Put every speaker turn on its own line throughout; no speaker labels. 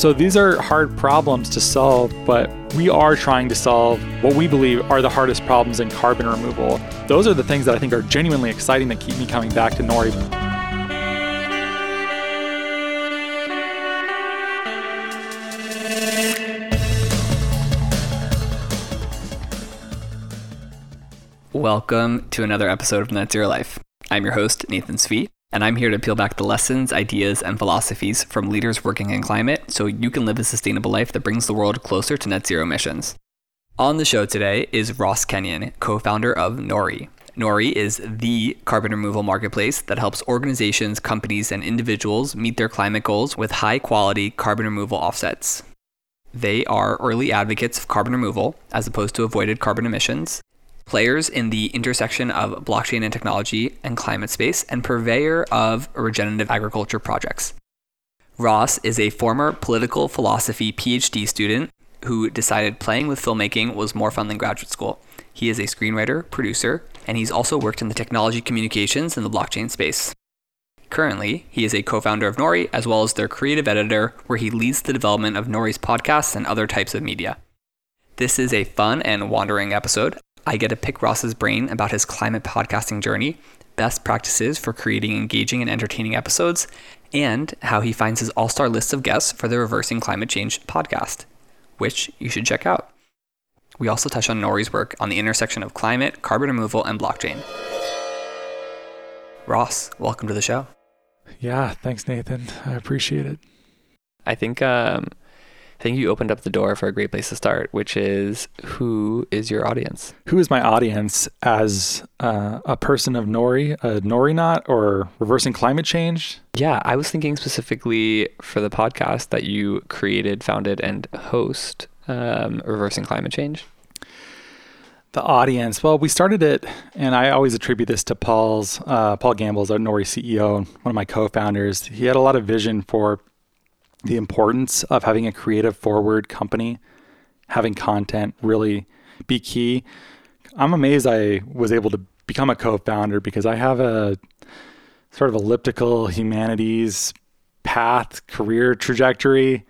So these are hard problems to solve, but we are trying to solve what we believe are the hardest problems in carbon removal. Those are the things that I think are genuinely exciting that keep me coming back to Nori.
Welcome to another episode of Net Zero Life. I'm your host, Nathan Sweet, and I'm here to peel back the lessons, ideas, and philosophies from leaders working in climate so you can live a sustainable life that brings the world closer to net zero emissions. On the show today is Ross Kenyon, co founder of Nori. Nori is the carbon removal marketplace that helps organizations, companies, and individuals meet their climate goals with high quality carbon removal offsets. They are early advocates of carbon removal as opposed to avoided carbon emissions, players in the intersection of blockchain and technology and climate space, and purveyor of regenerative agriculture projects. Ross is a former political philosophy PhD student who decided playing with filmmaking was more fun than graduate school. He is a screenwriter, producer, and he's also worked in the technology communications and the blockchain space. Currently, he is a co founder of Nori as well as their creative editor, where he leads the development of Nori's podcasts and other types of media. This is a fun and wandering episode. I get to pick Ross's brain about his climate podcasting journey, best practices for creating engaging and entertaining episodes, and how he finds his all star list of guests for the Reversing Climate Change podcast, which you should check out. We also touch on Nori's work on the intersection of climate, carbon removal, and blockchain. Ross, welcome to the show.
Yeah, thanks, Nathan. I appreciate it.
I think um, I think you opened up the door for a great place to start, which is who is your audience?
Who is my audience as uh, a person of Nori, a Nori not, or reversing climate change?
Yeah, I was thinking specifically for the podcast that you created, founded, and host, um, Reversing Climate Change.
The audience. Well, we started it, and I always attribute this to Paul's. Uh, Paul Gambill's our Nori CEO, one of my co-founders. He had a lot of vision for the importance of having a creative forward company, having content really be key. I'm amazed I was able to become a co-founder because I have a sort of elliptical humanities path, career trajectory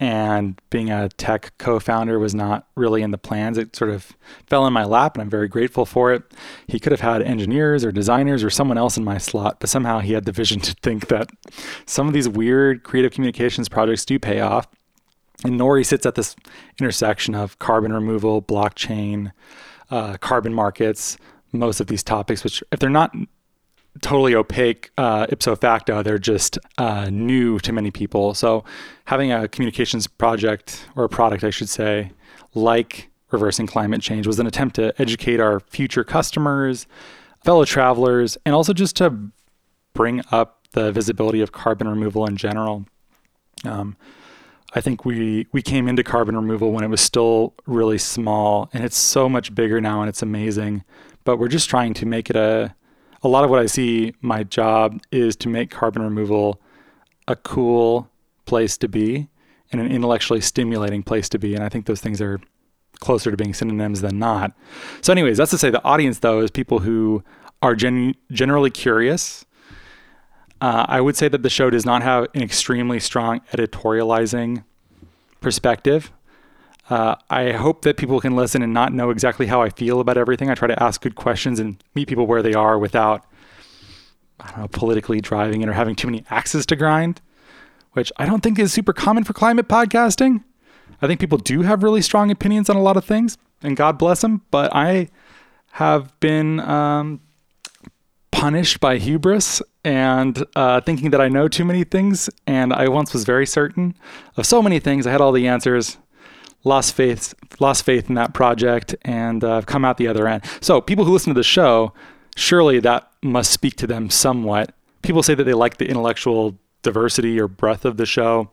and being a tech co-founder was not really in the plans. It sort of fell in my lap, and I'm very grateful for it. He could have had engineers or designers or someone else in my slot, but somehow he had the vision to think that some of these weird creative communications projects do pay off. And Nori sits at this intersection of carbon removal, blockchain, uh, carbon markets, most of these topics, which if they're not totally opaque uh, ipso facto. They're just uh, new to many people. So having a communications project or a product, I should say, like reversing climate change was an attempt to educate our future customers, fellow travelers, and also just to bring up the visibility of carbon removal in general. Um, I think we we came into carbon removal when it was still really small, and it's so much bigger now, and it's amazing. But we're just trying to make it a a lot of what I see my job is to make carbon removal a cool place to be and an intellectually stimulating place to be. And I think those things are closer to being synonyms than not. So, anyways, that's to say the audience, though, is people who are gen- generally curious. Uh, I would say that the show does not have an extremely strong editorializing perspective. Uh, I hope that people can listen and not know exactly how I feel about everything. I try to ask good questions and meet people where they are without, I don't know, politically driving it or having too many axes to grind, which I don't think is super common for climate podcasting. I think people do have really strong opinions on a lot of things, and God bless them. But I have been um, punished by hubris and uh, thinking that I know too many things. And I once was very certain of so many things. I had all the answers lost faith lost faith in that project and uh, I've come out the other end. So people who listen to the show, surely that must speak to them somewhat. People say that they like the intellectual diversity or breadth of the show.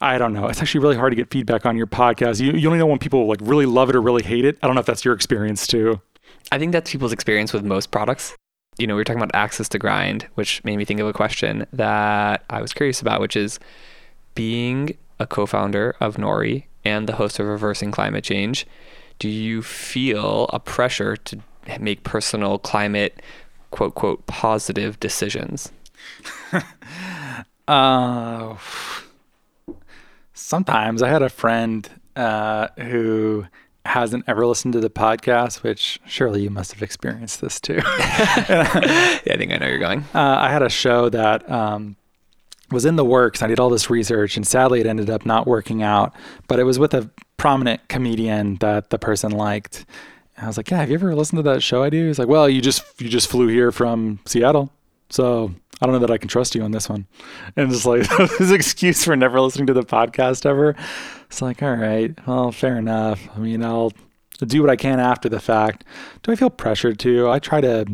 I don't know. It's actually really hard to get feedback on your podcast. You, you only know when people like really love it or really hate it. I don't know if that's your experience too.
I think that's people's experience with most products. You know, we were talking about access to grind, which made me think of a question that I was curious about, which is being a co-founder of Nori and the host of Reversing Climate Change, do you feel a pressure to make personal climate quote quote positive decisions?
uh, Sometimes I had a friend uh, who hasn't ever listened to the podcast, which surely you must have experienced this too.
yeah, I think I know you're going.
Uh, I had a show that um, was in the works. I did all this research, and sadly, it ended up not working out. But it was with a prominent comedian that the person liked. And I was like, "Yeah, have you ever listened to that show I do?" He's like, "Well, you just you just flew here from Seattle, so I don't know that I can trust you on this one." And it's like his excuse for never listening to the podcast ever. It's like, all right, well, fair enough. I mean, I'll do what I can after the fact. Do I feel pressured to? I try to.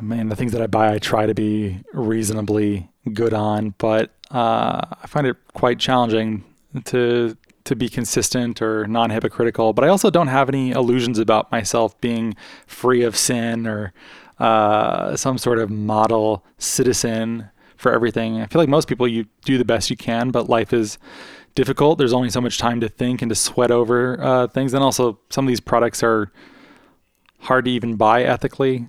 Man, the things that I buy, I try to be reasonably good on, but uh, I find it quite challenging to to be consistent or non-hypocritical. But I also don't have any illusions about myself being free of sin or uh, some sort of model citizen for everything. I feel like most people, you do the best you can, but life is difficult. There's only so much time to think and to sweat over uh, things, and also some of these products are hard to even buy ethically.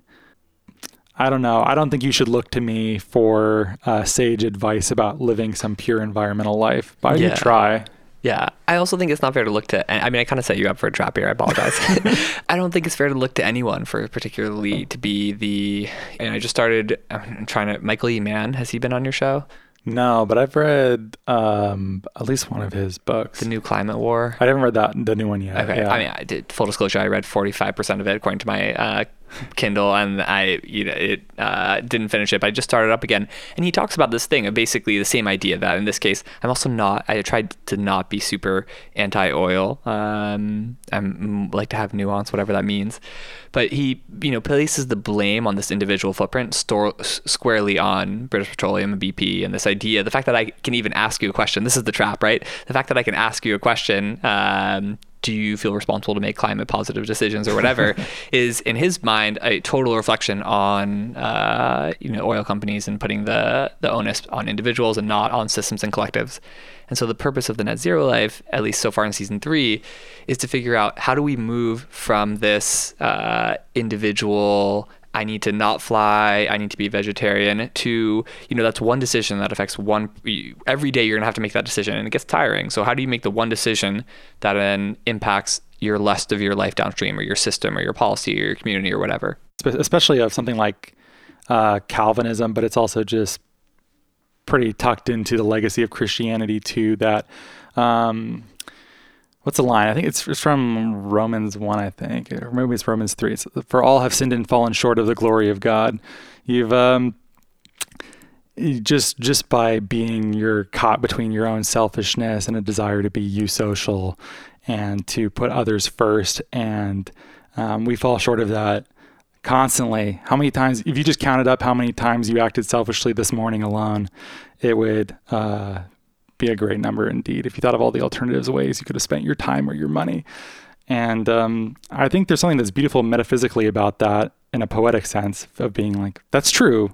I don't know. I don't think you should look to me for uh, sage advice about living some pure environmental life, but I
Yeah.
do try.
Yeah, I also think it's not fair to look to. I mean, I kind of set you up for a trap here. I apologize. I don't think it's fair to look to anyone for particularly to be the. And I just started. I'm trying to. Michael E. Mann has he been on your show?
No, but I've read um, at least one of his books.
The new climate war.
I haven't read that the new one yet.
Okay.
Yeah.
I mean, I did full disclosure. I read 45% of it according to my uh, Kindle, and I, you know, it uh, didn't finish it. But I just started up again, and he talks about this thing of basically the same idea that in this case, I'm also not. I tried to not be super anti-oil. Um, I'm like to have nuance, whatever that means. But he, you know, places the blame on this individual footprint store, squarely on British Petroleum and BP, and this idea, the fact that I can even ask you a question. This is the trap, right? The fact that I can ask you a question. Um, do you feel responsible to make climate positive decisions or whatever is in his mind a total reflection on uh, you know oil companies and putting the the onus on individuals and not on systems and collectives? And so the purpose of the net zero life at least so far in season three is to figure out how do we move from this uh, individual I need to not fly. I need to be vegetarian. To you know, that's one decision that affects one. Every day you're gonna have to make that decision, and it gets tiring. So how do you make the one decision that then impacts your rest of your life downstream, or your system, or your policy, or your community, or whatever?
Especially of something like uh, Calvinism, but it's also just pretty tucked into the legacy of Christianity too. That um, what's the line? I think it's, it's from Romans one, I think, or maybe it's Romans three. It's, For all have sinned and fallen short of the glory of God. You've um, you just just by being you're caught between your own selfishness and a desire to be eusocial and to put others first and um, we fall short of that constantly how many times if you just counted up how many times you acted selfishly this morning alone it would uh, be a great number indeed if you thought of all the alternatives ways you could have spent your time or your money and um, i think there's something that's beautiful metaphysically about that in a poetic sense of being like that's true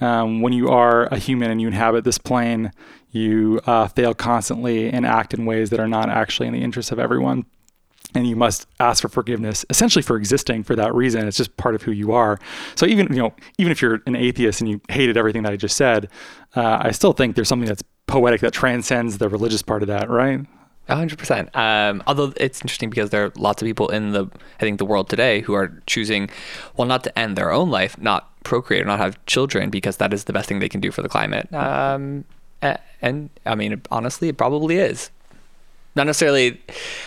um, when you are a human and you inhabit this plane, you uh, fail constantly and act in ways that are not actually in the interest of everyone. And you must ask for forgiveness, essentially for existing for that reason. It's just part of who you are. So even you know, even if you're an atheist and you hated everything that I just said, uh, I still think there's something that's poetic that transcends the religious part of that, right?
A hundred percent. Um, although it's interesting because there are lots of people in the, I think, the world today who are choosing, well, not to end their own life, not procreate or not have children because that is the best thing they can do for the climate. Um, and I mean, honestly, it probably is. Not necessarily.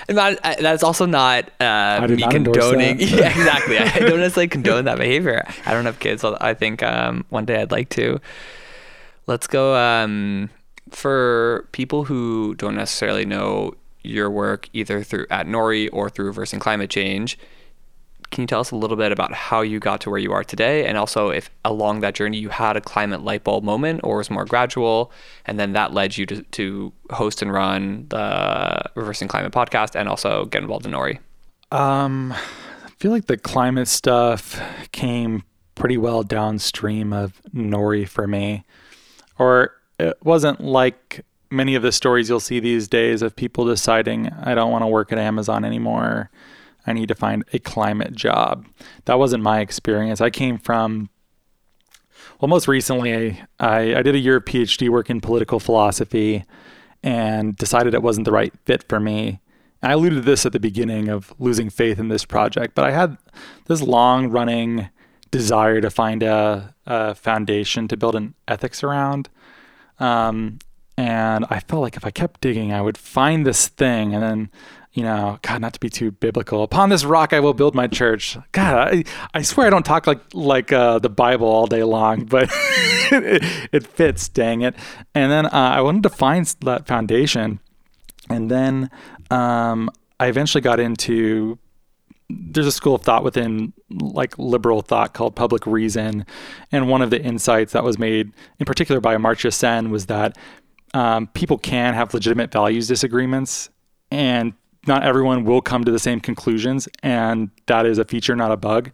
Not, I- that's also not uh, me
not
condoning.
that.
Yeah, exactly. I don't necessarily condone that behavior. I don't have kids. although I think um, one day I'd like to. Let's go. Um, for people who don't necessarily know your work either through at Nori or through reversing climate change, can you tell us a little bit about how you got to where you are today, and also if along that journey you had a climate light bulb moment or was more gradual, and then that led you to, to host and run the Reversing Climate podcast and also get involved in Nori?
Um, I feel like the climate stuff came pretty well downstream of Nori for me. Or it wasn't like many of the stories you'll see these days of people deciding, I don't want to work at Amazon anymore. I need to find a climate job. That wasn't my experience. I came from, well, most recently, I, I, did a year of PhD work in political philosophy. and decided it wasn't the right fit for me. I alluded to this at the beginning of losing faith in this project, but I had this long running desire to find a, a, foundation to build an ethics around. Um, and I felt like if I kept digging, I would find this thing. And then, you know, God, not to be too biblical, upon this rock I will build my church. God, I, I swear I don't talk like like uh, the Bible all day long, but it, it, fits, dang it. And then uh, I wanted to find that foundation. And then um, I eventually got into there's a school of thought within like liberal thought called public reason and one of the insights that was made in particular by Amartya Sen was that um, people can have legitimate values disagreements and not everyone will come to the same conclusions and that is a feature not a bug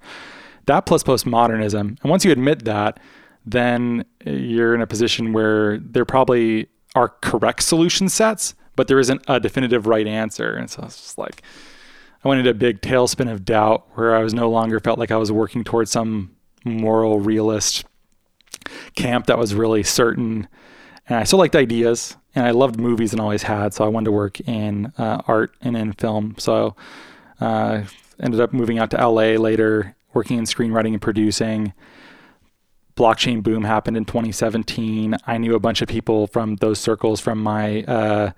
that plus postmodernism and once you admit that then you're in a position where there probably are correct solution sets but there isn't a definitive right answer. And so it's just like, I went into a big tailspin of doubt where I was no longer felt like I was working towards some moral realist camp that was really certain. And I still liked ideas and I loved movies and always had. So I wanted to work in uh, art and in film. So uh, ended up moving out to LA later, working in screenwriting and producing. Blockchain boom happened in 2017. I knew a bunch of people from those circles from my uh,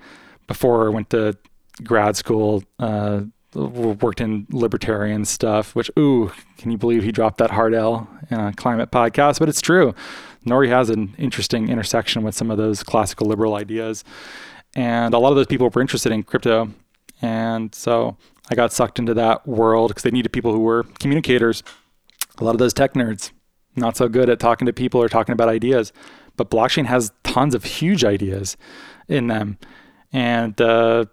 before I went to grad school, uh, worked in libertarian stuff, which, ooh, can you believe he dropped that hard L in a climate podcast? But it's true. Nori has an interesting intersection with some of those classical liberal ideas. And a lot of those people were interested in crypto. And so I got sucked into that world because they needed people who were communicators. A lot of those tech nerds, not so good at talking to people or talking about ideas. But blockchain has tons of huge ideas in them. And uh,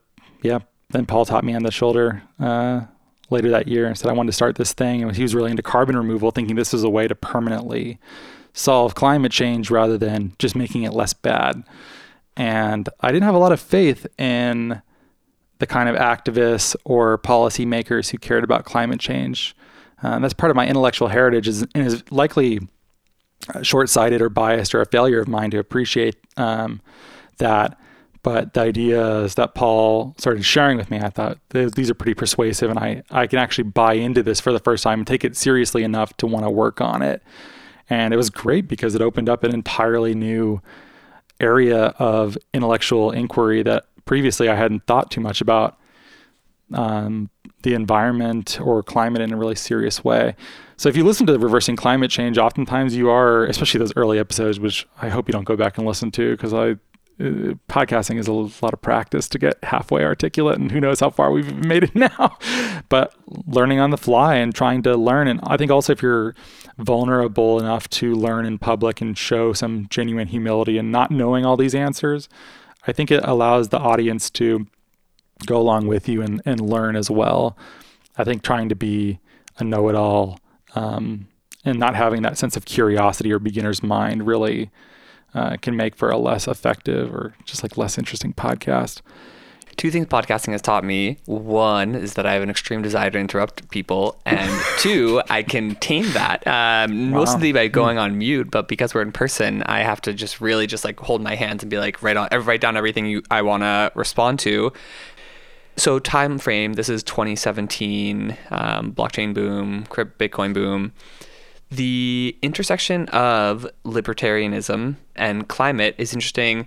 yeah, then Paul taught me on the shoulder uh, later that year and said I wanted to start this thing. And he was really into carbon removal, thinking this is a way to permanently solve climate change rather than just making it less bad. And I didn't have a lot of faith in the kind of activists or policymakers who cared about climate change. Uh, that's part of my intellectual heritage, is, and is likely uh, short-sighted or biased or a failure of mine to appreciate um, that but the ideas that Paul started sharing with me, I thought these are pretty persuasive, and I, I can actually buy into this for the first time and take it seriously enough to want to work on it. And it was great because it opened up an entirely new area of intellectual inquiry that previously I hadn't thought too much about um, the environment or climate in a really serious way. So if you listen to the reversing climate change, oftentimes you are, especially those early episodes, which I hope you don't go back and listen to because I podcasting is a lot of practice to get halfway articulate and who knows how far we've made it now. But learning on the fly and trying to learn and i think also if you're vulnerable enough to learn in public and show some genuine humility and not knowing all these answers i think it allows the audience to go along with you and, and learn as well. I think trying to be a know-it-all um, and not having that sense of curiosity or beginner's mind really uh, can make for a less effective or just like less interesting podcast.
Two things podcasting has taught me. One is that I have an extreme desire to interrupt people, and two, I can tame that. Um, wow. Mostly by going on mute, but because we're in person, I have to just really just like hold my hands and be like write on write down everything you I want to respond to. So time frame. This is 2017. Um, blockchain boom, crypto Bitcoin boom the intersection of libertarianism and climate is interesting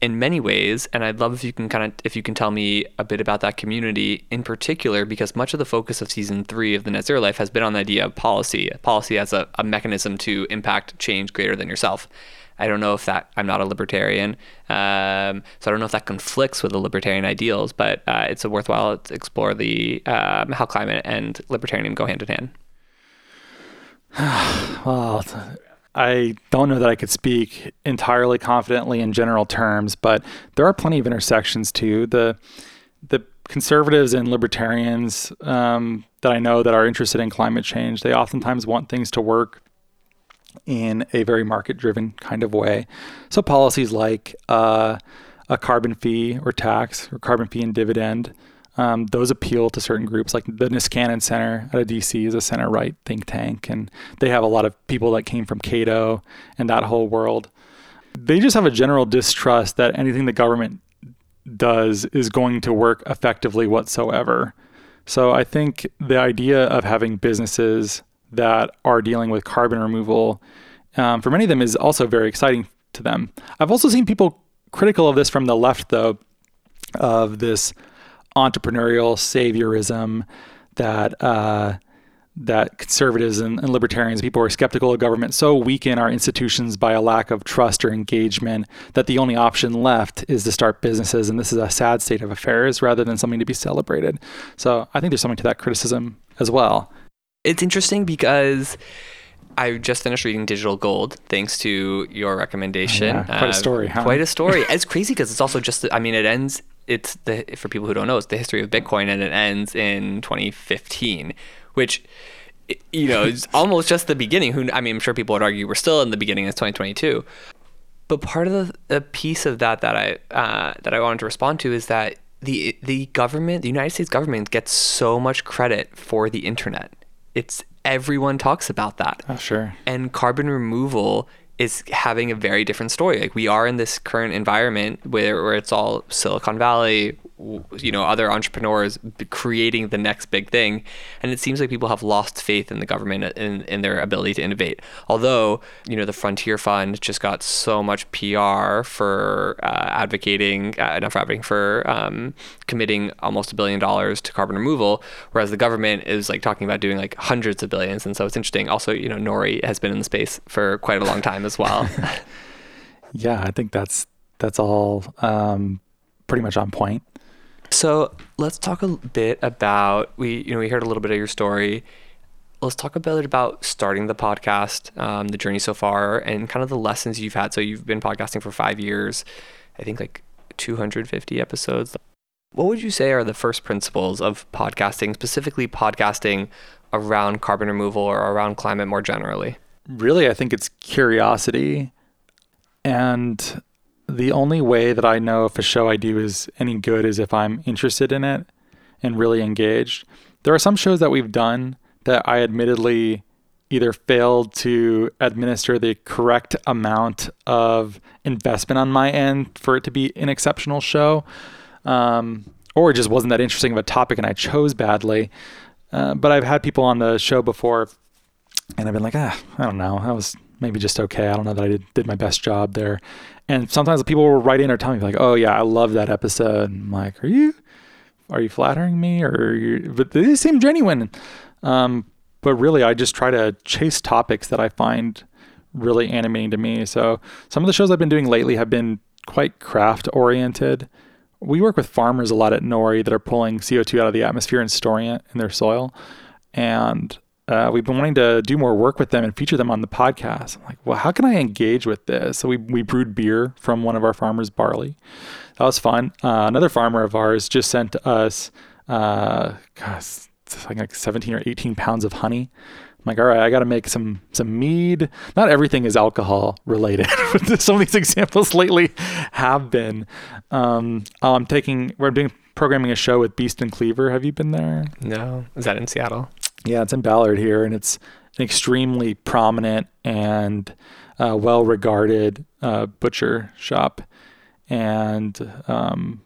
in many ways and i'd love if you can kind of if you can tell me a bit about that community in particular because much of the focus of season three of the net zero life has been on the idea of policy policy as a, a mechanism to impact change greater than yourself. I don't know if that i'm not a libertarian um, so i don't know if that conflicts with the libertarian ideals but uh, it's a worthwhile to explore the um, how climate and libertarianism go hand in hand
well, I don't know that I could speak entirely confidently in general terms, but there are plenty of intersections too. The the conservatives and libertarians um, that I know that are interested in climate change, they oftentimes want things to work in a very market driven kind of way. So policies like uh, a carbon fee or tax or carbon fee and dividend um, those appeal to certain groups. Like the Niskanen Center out of DC is a center right think tank, and they have a lot of people that came from Cato and that whole world. they just have a general distrust that anything the government does is going to work effectively whatsoever. So I think the idea of having businesses that are dealing with carbon removal um, for many of them is also very exciting to them. I've also seen people critical of this from the left, though, of this entrepreneurial saviorism that uh, that conservatives and, and, libertarians, people who are skeptical of government, so weaken our institutions by a lack of trust or engagement that the only option left is to start businesses. And this is a sad state of affairs rather than something to be celebrated. So I think there's something to that criticism as well.
It's interesting because I just finished reading Digital Gold thanks to your recommendation.
Yeah, quite uh, a story, huh?
Quite a story. it's crazy because it's also just, I mean, it ends, it's the, for people who don't know, it's the history of Bitcoin and it ends in 2015, which, you know, is almost just the beginning. Who, I mean, I'm sure people would argue we're still in the beginning, it's 2022. But part of the, the piece of that that I, uh, that I wanted to respond to is that the, the government, the United States government gets so much credit for the internet. It's everyone talks about that.
Oh, sure.
And carbon removal is having a very different story. Like we are in this current environment where, where it's all Silicon Valley, you know other entrepreneurs creating the next big thing. And it seems like people have lost faith in the government in, in their ability to innovate. Although you know the frontier fund just got so much pr for uh, advocating uh, not for advocating for um, committing almost a billion dollars to carbon removal whereas the government is like talking about doing like hundreds of billions. And so it's interesting. Also you know nori has been in the space for quite a long time as well.
Yeah i think that's that's all um, pretty much on point
so let's talk a bit about we you know we heard a little bit of your story. Let's talk a bit about starting the podcast, um, the journey so far, and kind of the lessons you've had. So you've been podcasting for five years, I think like 250 episodes. What would you say are the first principles of podcasting, specifically podcasting around carbon removal or around climate more generally?
Really, I think it's curiosity and the only way that I know if a show I do is any good is if I'm interested in it and really engaged. There are some shows that we've done that I admittedly either failed to administer the correct amount of investment on my end for it to be an exceptional show, um, or it just wasn't that interesting of a topic and I chose badly. Uh, but I've had people on the show before, and I've been like, ah, I don't know, that was maybe just okay. I don't know that I did, did my best job there. And sometimes people will write in or tell me like, "Oh yeah, I love that episode." And I'm like, "Are you, are you flattering me or?" You, but they seem genuine. Um, but really, I just try to chase topics that I find really animating to me. So some of the shows I've been doing lately have been quite craft oriented. We work with farmers a lot at Nori that are pulling CO2 out of the atmosphere and storing it in their soil. And uh, we've been wanting to do more work with them and feature them on the podcast. I'm like, well, how can I engage with this? So we, we brewed beer from one of our farmers' barley. That was fun. Uh, another farmer of ours just sent us, uh, gosh, like 17 or 18 pounds of honey. I'm like, all right, I got to make some some mead. Not everything is alcohol related. some of these examples lately have been. Um, I'm taking, we're doing programming a show with Beast and Cleaver. Have you been there?
No. Is that in Seattle?
Yeah, it's in Ballard here, and it's an extremely prominent and uh, well regarded uh, butcher shop, and um,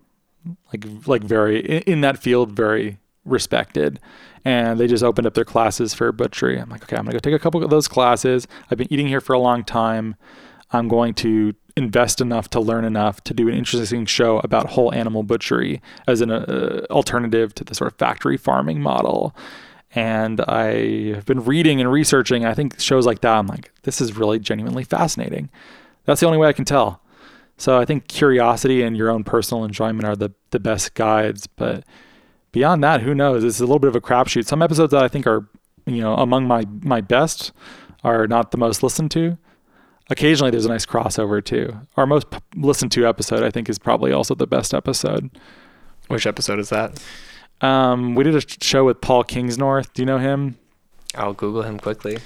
like like very in that field, very respected. And they just opened up their classes for butchery. I'm like, okay, I'm gonna go take a couple of those classes. I've been eating here for a long time. I'm going to invest enough to learn enough to do an interesting show about whole animal butchery as an uh, alternative to the sort of factory farming model and I have been reading and researching. I think shows like that, I'm like, this is really genuinely fascinating. That's the only way I can tell. So I think curiosity and your own personal enjoyment are the the best guides. But beyond that, who knows? It's a little bit of a crapshoot. Some episodes that I think are, you know, among my my best are not the most listened to. Occasionally, there's a nice crossover too. Our most listened to episode, I think, is probably also the best episode.
Which episode is that?
Um, we did a show with Paul Kingsnorth. Do you know him?
I'll Google him quickly.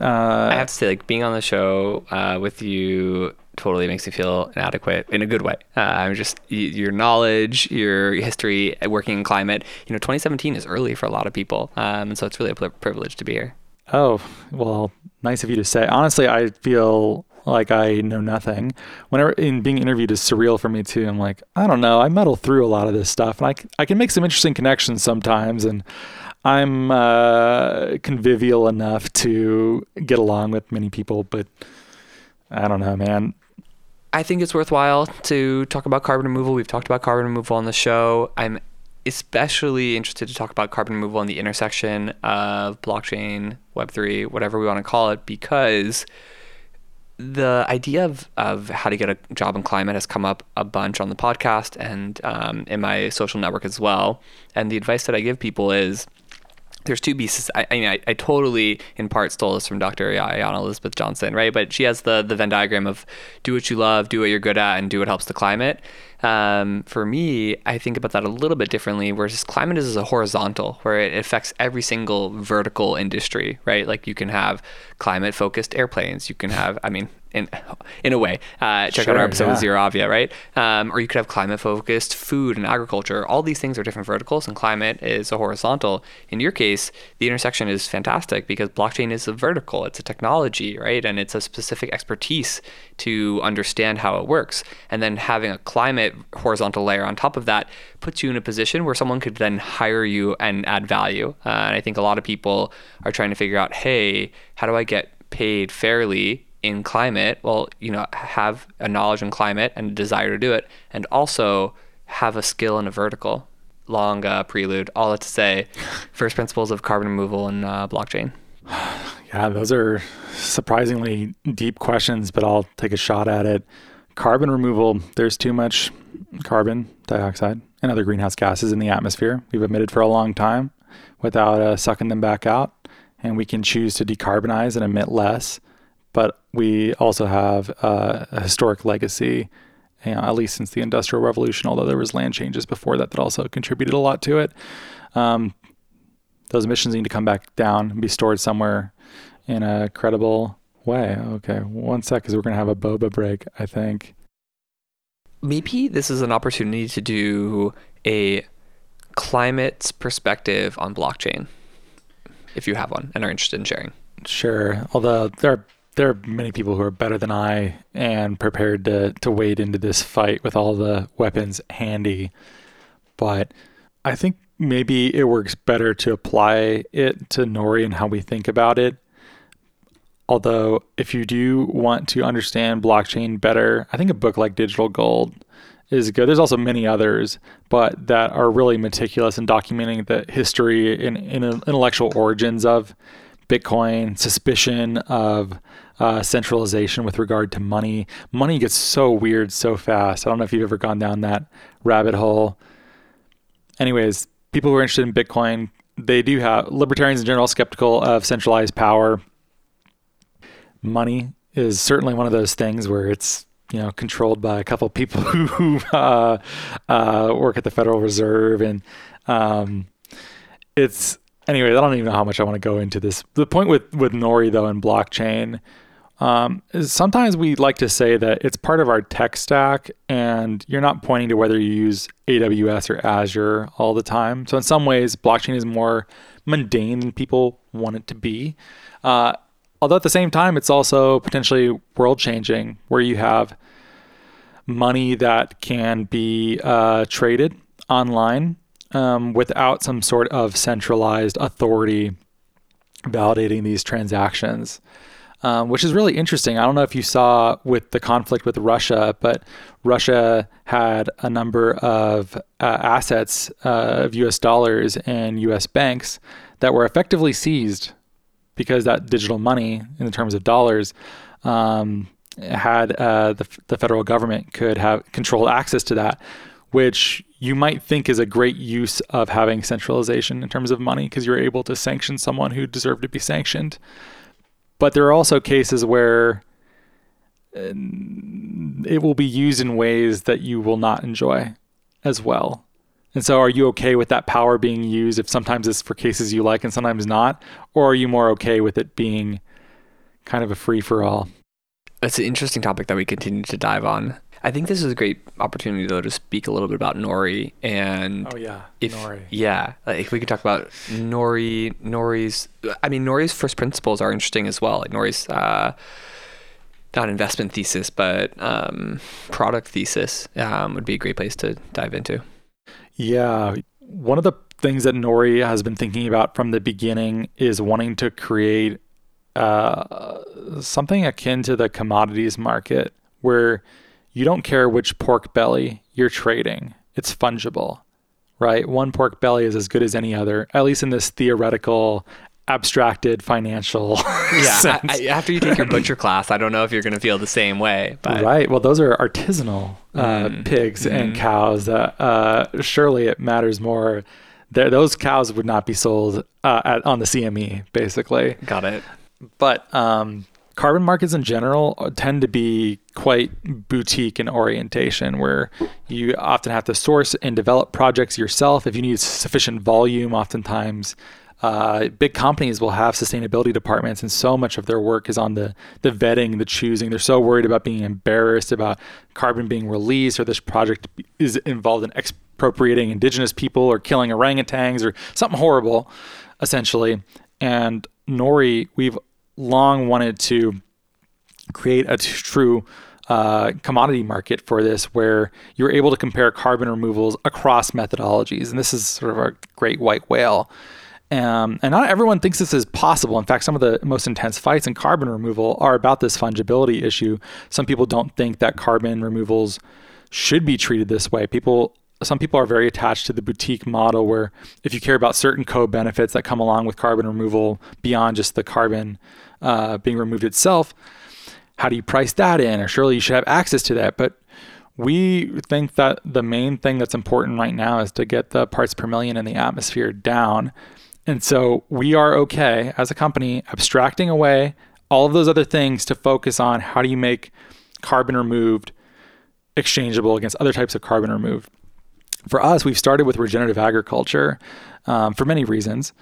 Uh, I have to say, like being on the show uh, with you totally makes me feel inadequate in a good way. Uh, I'm just your knowledge, your history, working in climate. You know, 2017 is early for a lot of people, um, and so it's really a privilege to be here.
Oh well, nice of you to say. Honestly, I feel like I know nothing. Whenever in being interviewed is surreal for me too. I'm like, I don't know. I muddle through a lot of this stuff, and I I can make some interesting connections sometimes, and I'm uh, convivial enough to get along with many people, but I don't know, man.
I think it's worthwhile to talk about carbon removal. We've talked about carbon removal on the show. I'm especially interested to talk about carbon removal in the intersection of blockchain, Web3, whatever we want to call it, because the idea of, of how to get a job in climate has come up a bunch on the podcast and um, in my social network as well. And the advice that I give people is there's two pieces. I, I mean, I, I, totally in part stole this from Dr. Ayana Elizabeth Johnson, right? But she has the the Venn diagram of do what you love, do what you're good at, and do what helps the climate. Um, for me, I think about that a little bit differently. Whereas climate is a horizontal, where it affects every single vertical industry, right? Like you can have climate focused airplanes. You can have, I mean, in in a way. Uh, check sure, out our episode yeah. with ZeroAvia, right? Um, or you could have climate focused food and agriculture. All these things are different verticals, and climate is a horizontal. In your case, the intersection is fantastic because blockchain is a vertical. It's a technology, right? And it's a specific expertise to understand how it works. And then having a climate horizontal layer on top of that puts you in a position where someone could then hire you and add value. Uh, and I think a lot of people are trying to figure out, hey, how do I get paid fairly in climate, well, you know, have a knowledge in climate and a desire to do it, and also have a skill in a vertical. Long uh, prelude, all that to say, first principles of carbon removal and uh, blockchain.
Yeah, those are surprisingly deep questions, but I'll take a shot at it. Carbon removal, there's too much carbon dioxide and other greenhouse gases in the atmosphere. We've emitted for a long time without uh, sucking them back out, and we can choose to decarbonize and emit less but we also have uh, a historic legacy, you know, at least since the Industrial Revolution. Although there was land changes before that that also contributed a lot to it. Um, those emissions need to come back down and be stored somewhere in a credible way. Okay, one sec, because we're gonna have a boba break. I think.
Maybe this is an opportunity to do a climate perspective on blockchain, if you have one and are interested in sharing.
Sure. Although there are there are many people who are better than I and prepared to to wade into this fight with all the weapons handy. But I think maybe it works better to apply it to Nori and how we think about it. Although, if you do want to understand blockchain better, I think a book like Digital Gold is good. There's also many others, but that are really meticulous in documenting the history and, intellectual origins of Bitcoin, suspicion of uh, centralization with regard to money. Money gets so weird so fast. I don't know if you've ever gone down that rabbit hole. Anyways, people who are interested in Bitcoin, they do have libertarians in general skeptical of centralized power. Money is certainly one of those things where it's you know controlled by a couple people who uh, uh, work at the Federal Reserve, and um, it's anyway. I don't even know how much I want to go into this. The point with with Nori though and blockchain um, sometimes we like to say that it's part of our tech stack, and you're not pointing to whether you use AWS or Azure all the time. So, in some ways, blockchain is more mundane than people want it to be. Uh, although, at the same time, it's also potentially world changing, where you have money that can be uh, traded online um, without some sort of centralized authority validating these transactions um, which is really interesting. I don't know if you saw with the conflict with Russia, but Russia had a number of uh, assets uh, of US dollars and US banks that were effectively seized because that digital money, in terms of dollars, um, had uh, the, the federal government could have controlled access to that, which you might think is a great use of having centralization in terms of money because you're able to sanction someone who deserved to be sanctioned. But there are also cases where uh, it will be used in ways that you will not enjoy as well. And so, are you okay with that power being used if sometimes it's for cases you like and sometimes not? Or are you more okay with it being kind of a free for all?
It's an interesting topic that we continue to dive on. I think this is a great opportunity though to speak a little bit about Nori and
oh yeah,
if,
Nori.
Yeah, like if we could talk about Nori, Nori's. I mean, Nori's first principles are interesting as well. Like Nori's uh, not investment thesis, but um, product thesis um, would be a great place to dive into.
Yeah. One of the things that Nori has been thinking about from the beginning is wanting to create uh, something akin to the commodities market where you don't care which pork belly you're trading, it's fungible, right? One pork belly is as good as any other, at least in this theoretical abstracted financial
yeah I, I, after you take your butcher class i don't know if you're going to feel the same way but.
right well those are artisanal uh, mm. pigs mm. and cows uh, uh, surely it matters more There, those cows would not be sold uh, at, on the cme basically
got it
but um, carbon markets in general tend to be quite boutique in orientation where you often have to source and develop projects yourself if you need sufficient volume oftentimes uh, big companies will have sustainability departments, and so much of their work is on the the vetting, the choosing. They're so worried about being embarrassed about carbon being released, or this project is involved in expropriating indigenous people, or killing orangutans, or something horrible, essentially. And Nori, we've long wanted to create a t- true uh, commodity market for this where you're able to compare carbon removals across methodologies. And this is sort of a great white whale. Um, and not everyone thinks this is possible. In fact, some of the most intense fights in carbon removal are about this fungibility issue. Some people don't think that carbon removals should be treated this way. People, some people are very attached to the boutique model where if you care about certain co-benefits that come along with carbon removal beyond just the carbon uh, being removed itself, how do you price that in? Or surely you should have access to that. But we think that the main thing that's important right now is to get the parts per million in the atmosphere down and so we are okay as a company abstracting away all of those other things to focus on how do you make carbon removed exchangeable against other types of carbon removed. For us, we've started with regenerative agriculture um, for many reasons.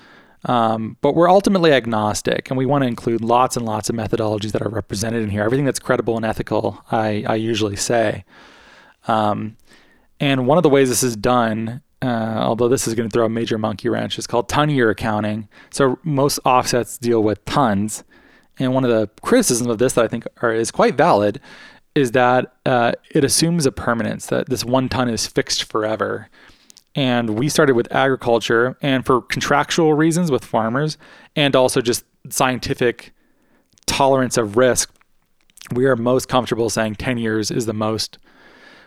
Um, but we're ultimately agnostic and we want to include lots and lots of methodologies that are represented in here. Everything that's credible and ethical, I, I usually say. Um, and one of the ways this is done uh, although this is going to throw a major monkey wrench, is called ton year accounting. So most offsets deal with tons. And one of the criticisms of this that I think are, is quite valid is that uh, it assumes a permanence, that this one ton is fixed forever. And we started with agriculture and for contractual reasons with farmers and also just scientific tolerance of risk, we are most comfortable saying 10 years is the most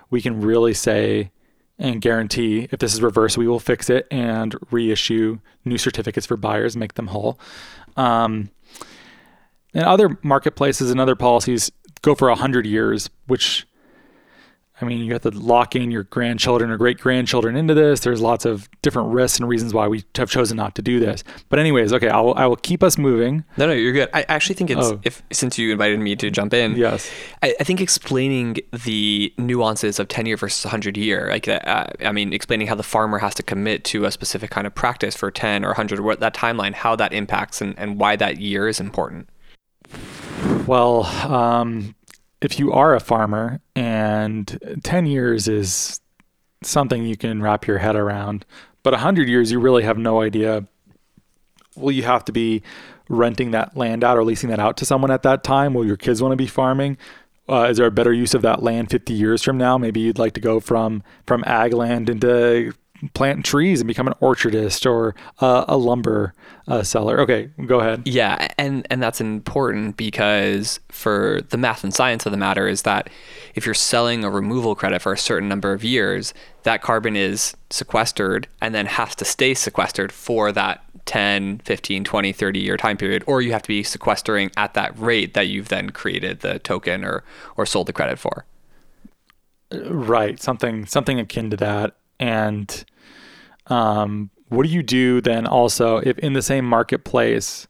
we can really say and guarantee if this is reversed, we will fix it and reissue new certificates for buyers, make them whole. Um, and other marketplaces and other policies go for 100 years, which I mean, you have to lock in your grandchildren or great grandchildren into this. There's lots of different risks and reasons why we have chosen not to do this. But anyways, okay, I will, I will keep us moving.
No, no, you're good. I actually think it's oh. if since you invited me to jump in.
Yes.
I, I think explaining the nuances of 10 year versus 100 year, like uh, I mean, explaining how the farmer has to commit to a specific kind of practice for 10 or 100, what that timeline, how that impacts, and, and why that year is important.
Well, um, if you are a farmer and 10 years is something you can wrap your head around, but 100 years, you really have no idea. Will you have to be renting that land out or leasing that out to someone at that time? Will your kids want to be farming? Uh, is there a better use of that land 50 years from now? Maybe you'd like to go from from ag land into plant trees and become an orchardist or uh, a lumber uh, seller. Okay, go ahead.
Yeah, and and that's important because for the math and science of the matter is that if you're selling a removal credit for a certain number of years, that carbon is sequestered and then has to stay sequestered for that 10, 15, 20, 30 year time period or you have to be sequestering at that rate that you've then created the token or or sold the credit for.
Right, something something akin to that and um, what do you do then also if in the same marketplace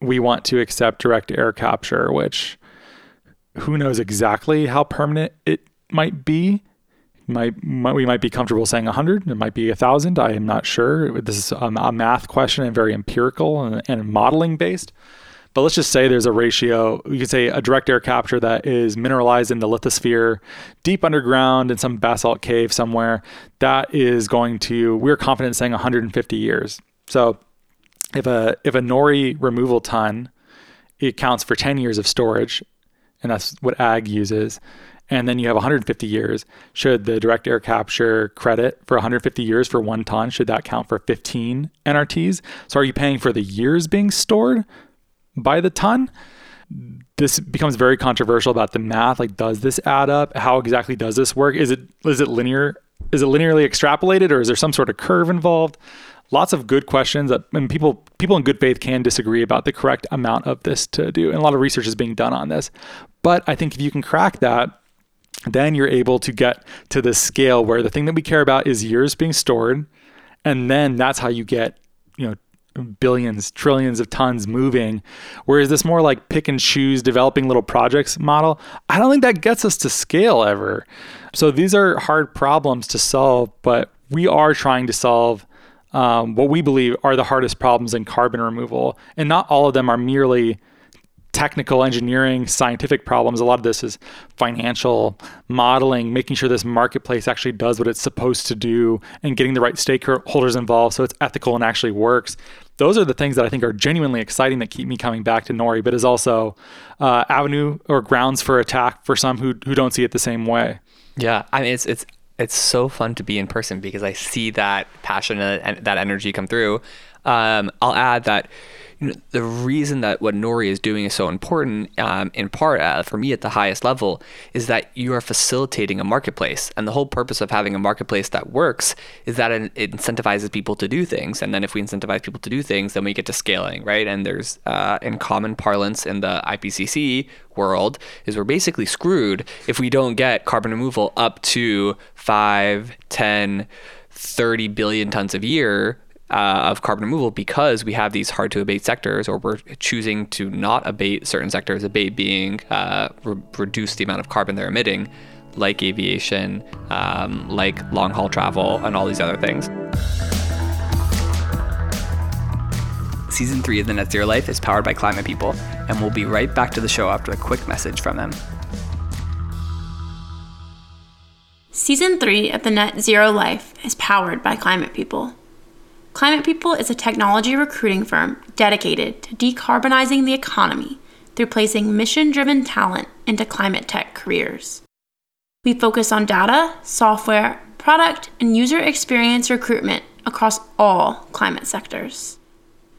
we want to accept direct air capture, which who knows exactly how permanent it might be? Might, might we might be comfortable saying 100 it might be 1000 i am not sure this is a, math question and very empirical and, and modeling based but let's just say there's a ratio. You could say a direct air capture that is mineralized in the lithosphere, deep underground in some basalt cave somewhere. That is going to, we're confident saying 150 years. So if a if a nori removal ton it counts for 10 years of storage and that's what ag uses. And then you have 150 years. Should the direct air capture credit for 150 years for one ton, should that count for 15 NRTs? So are you paying for the years being stored by the ton? This becomes very controversial about the math. Like, does this add up? How exactly does this work? Is it is it linear? Is it linearly extrapolated, or is there some sort of curve involved? lots of good questions that and people people in good faith can disagree about the correct amount of this to do and a lot of research is being done on this but i think if you can crack that then you're able to get to the scale where the thing that we care about is years being stored and then that's how you get you know billions trillions of tons moving whereas this more like pick and choose developing little projects model i don't think that gets us to scale ever so these are hard problems to solve but we are trying to solve um, what we believe are the hardest problems in carbon removal. And not all of them are merely technical engineering, scientific problems. A lot of this is financial modeling, making sure this marketplace actually does what it's supposed to do and getting the right stakeholders involved so it's ethical and actually works. Those are the things that I think are genuinely exciting that keep me coming back to Nori, but is also uh, avenue or grounds for attack for some who, who don't see it the same way.
Yeah, I mean, it's it's it's so fun to be in person because I see that passion and that energy come through. Um, I'll add that you know, the reason that what Nori is doing is so important, um, in part uh, for me at the highest level, is that you are facilitating a marketplace. And the whole purpose of having a marketplace that works is that it, incentivizes people to do things. And then if we incentivize people to do things, then we get to scaling, right? And there's, uh, in common parlance in the IPCC world, is we're basically screwed if we don't get carbon removal up to 5, 10, 30 billion tons of year uh, of carbon removal because we have these hard to abate sectors, or we're choosing to not abate certain sectors, abate being uh, re- reduce the amount of carbon they're emitting, like aviation, um, like long haul travel, and all these other things.
Season 3 of The Net Zero Life is powered by Climate People, and we'll be right back to the show after a quick message from them.
Season 3 of The Net Zero Life is powered by Climate People. Climate People is a technology recruiting firm dedicated to decarbonizing the economy through placing mission driven talent into climate tech careers. We focus on data, software, product, and user experience recruitment across all climate sectors.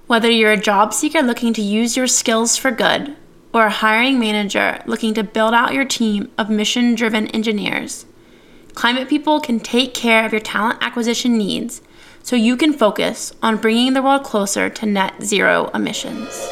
Whether you're a job seeker looking to use your skills for good, or a hiring manager looking to build out your team of mission driven engineers, Climate People can take care of your talent acquisition needs so you can focus on bringing the world closer to net zero emissions.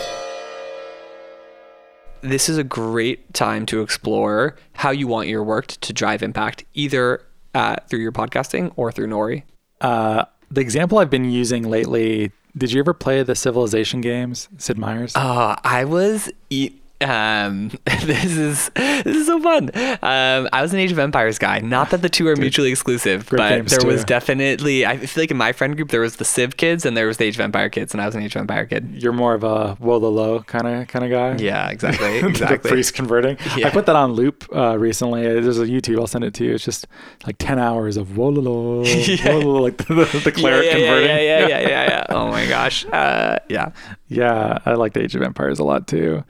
This is a great time to explore how you want your work to drive impact, either uh, through your podcasting or through Nori.
Uh, the example I've been using lately. Did you ever play the Civilization games, Sid Meier's?
Uh, I was. E- um, this is this is so fun. Um, I was an Age of Empires guy. Not that the two are mutually exclusive, but there too. was definitely. I feel like in my friend group there was the Civ kids and there was the Age of Empire kids, and I was an Age of Empire kid.
You're more of a Wololo kind of kind of guy.
Yeah, exactly. Exactly.
the priest converting. Yeah. I put that on loop uh, recently. There's a YouTube. I'll send it to you. It's just like ten hours of Wololo, yeah. Wololo like the, the, the cleric
yeah,
converting.
Yeah, yeah, yeah, yeah, yeah. oh my gosh. Uh, yeah.
Yeah, I like the Age of Empires a lot too.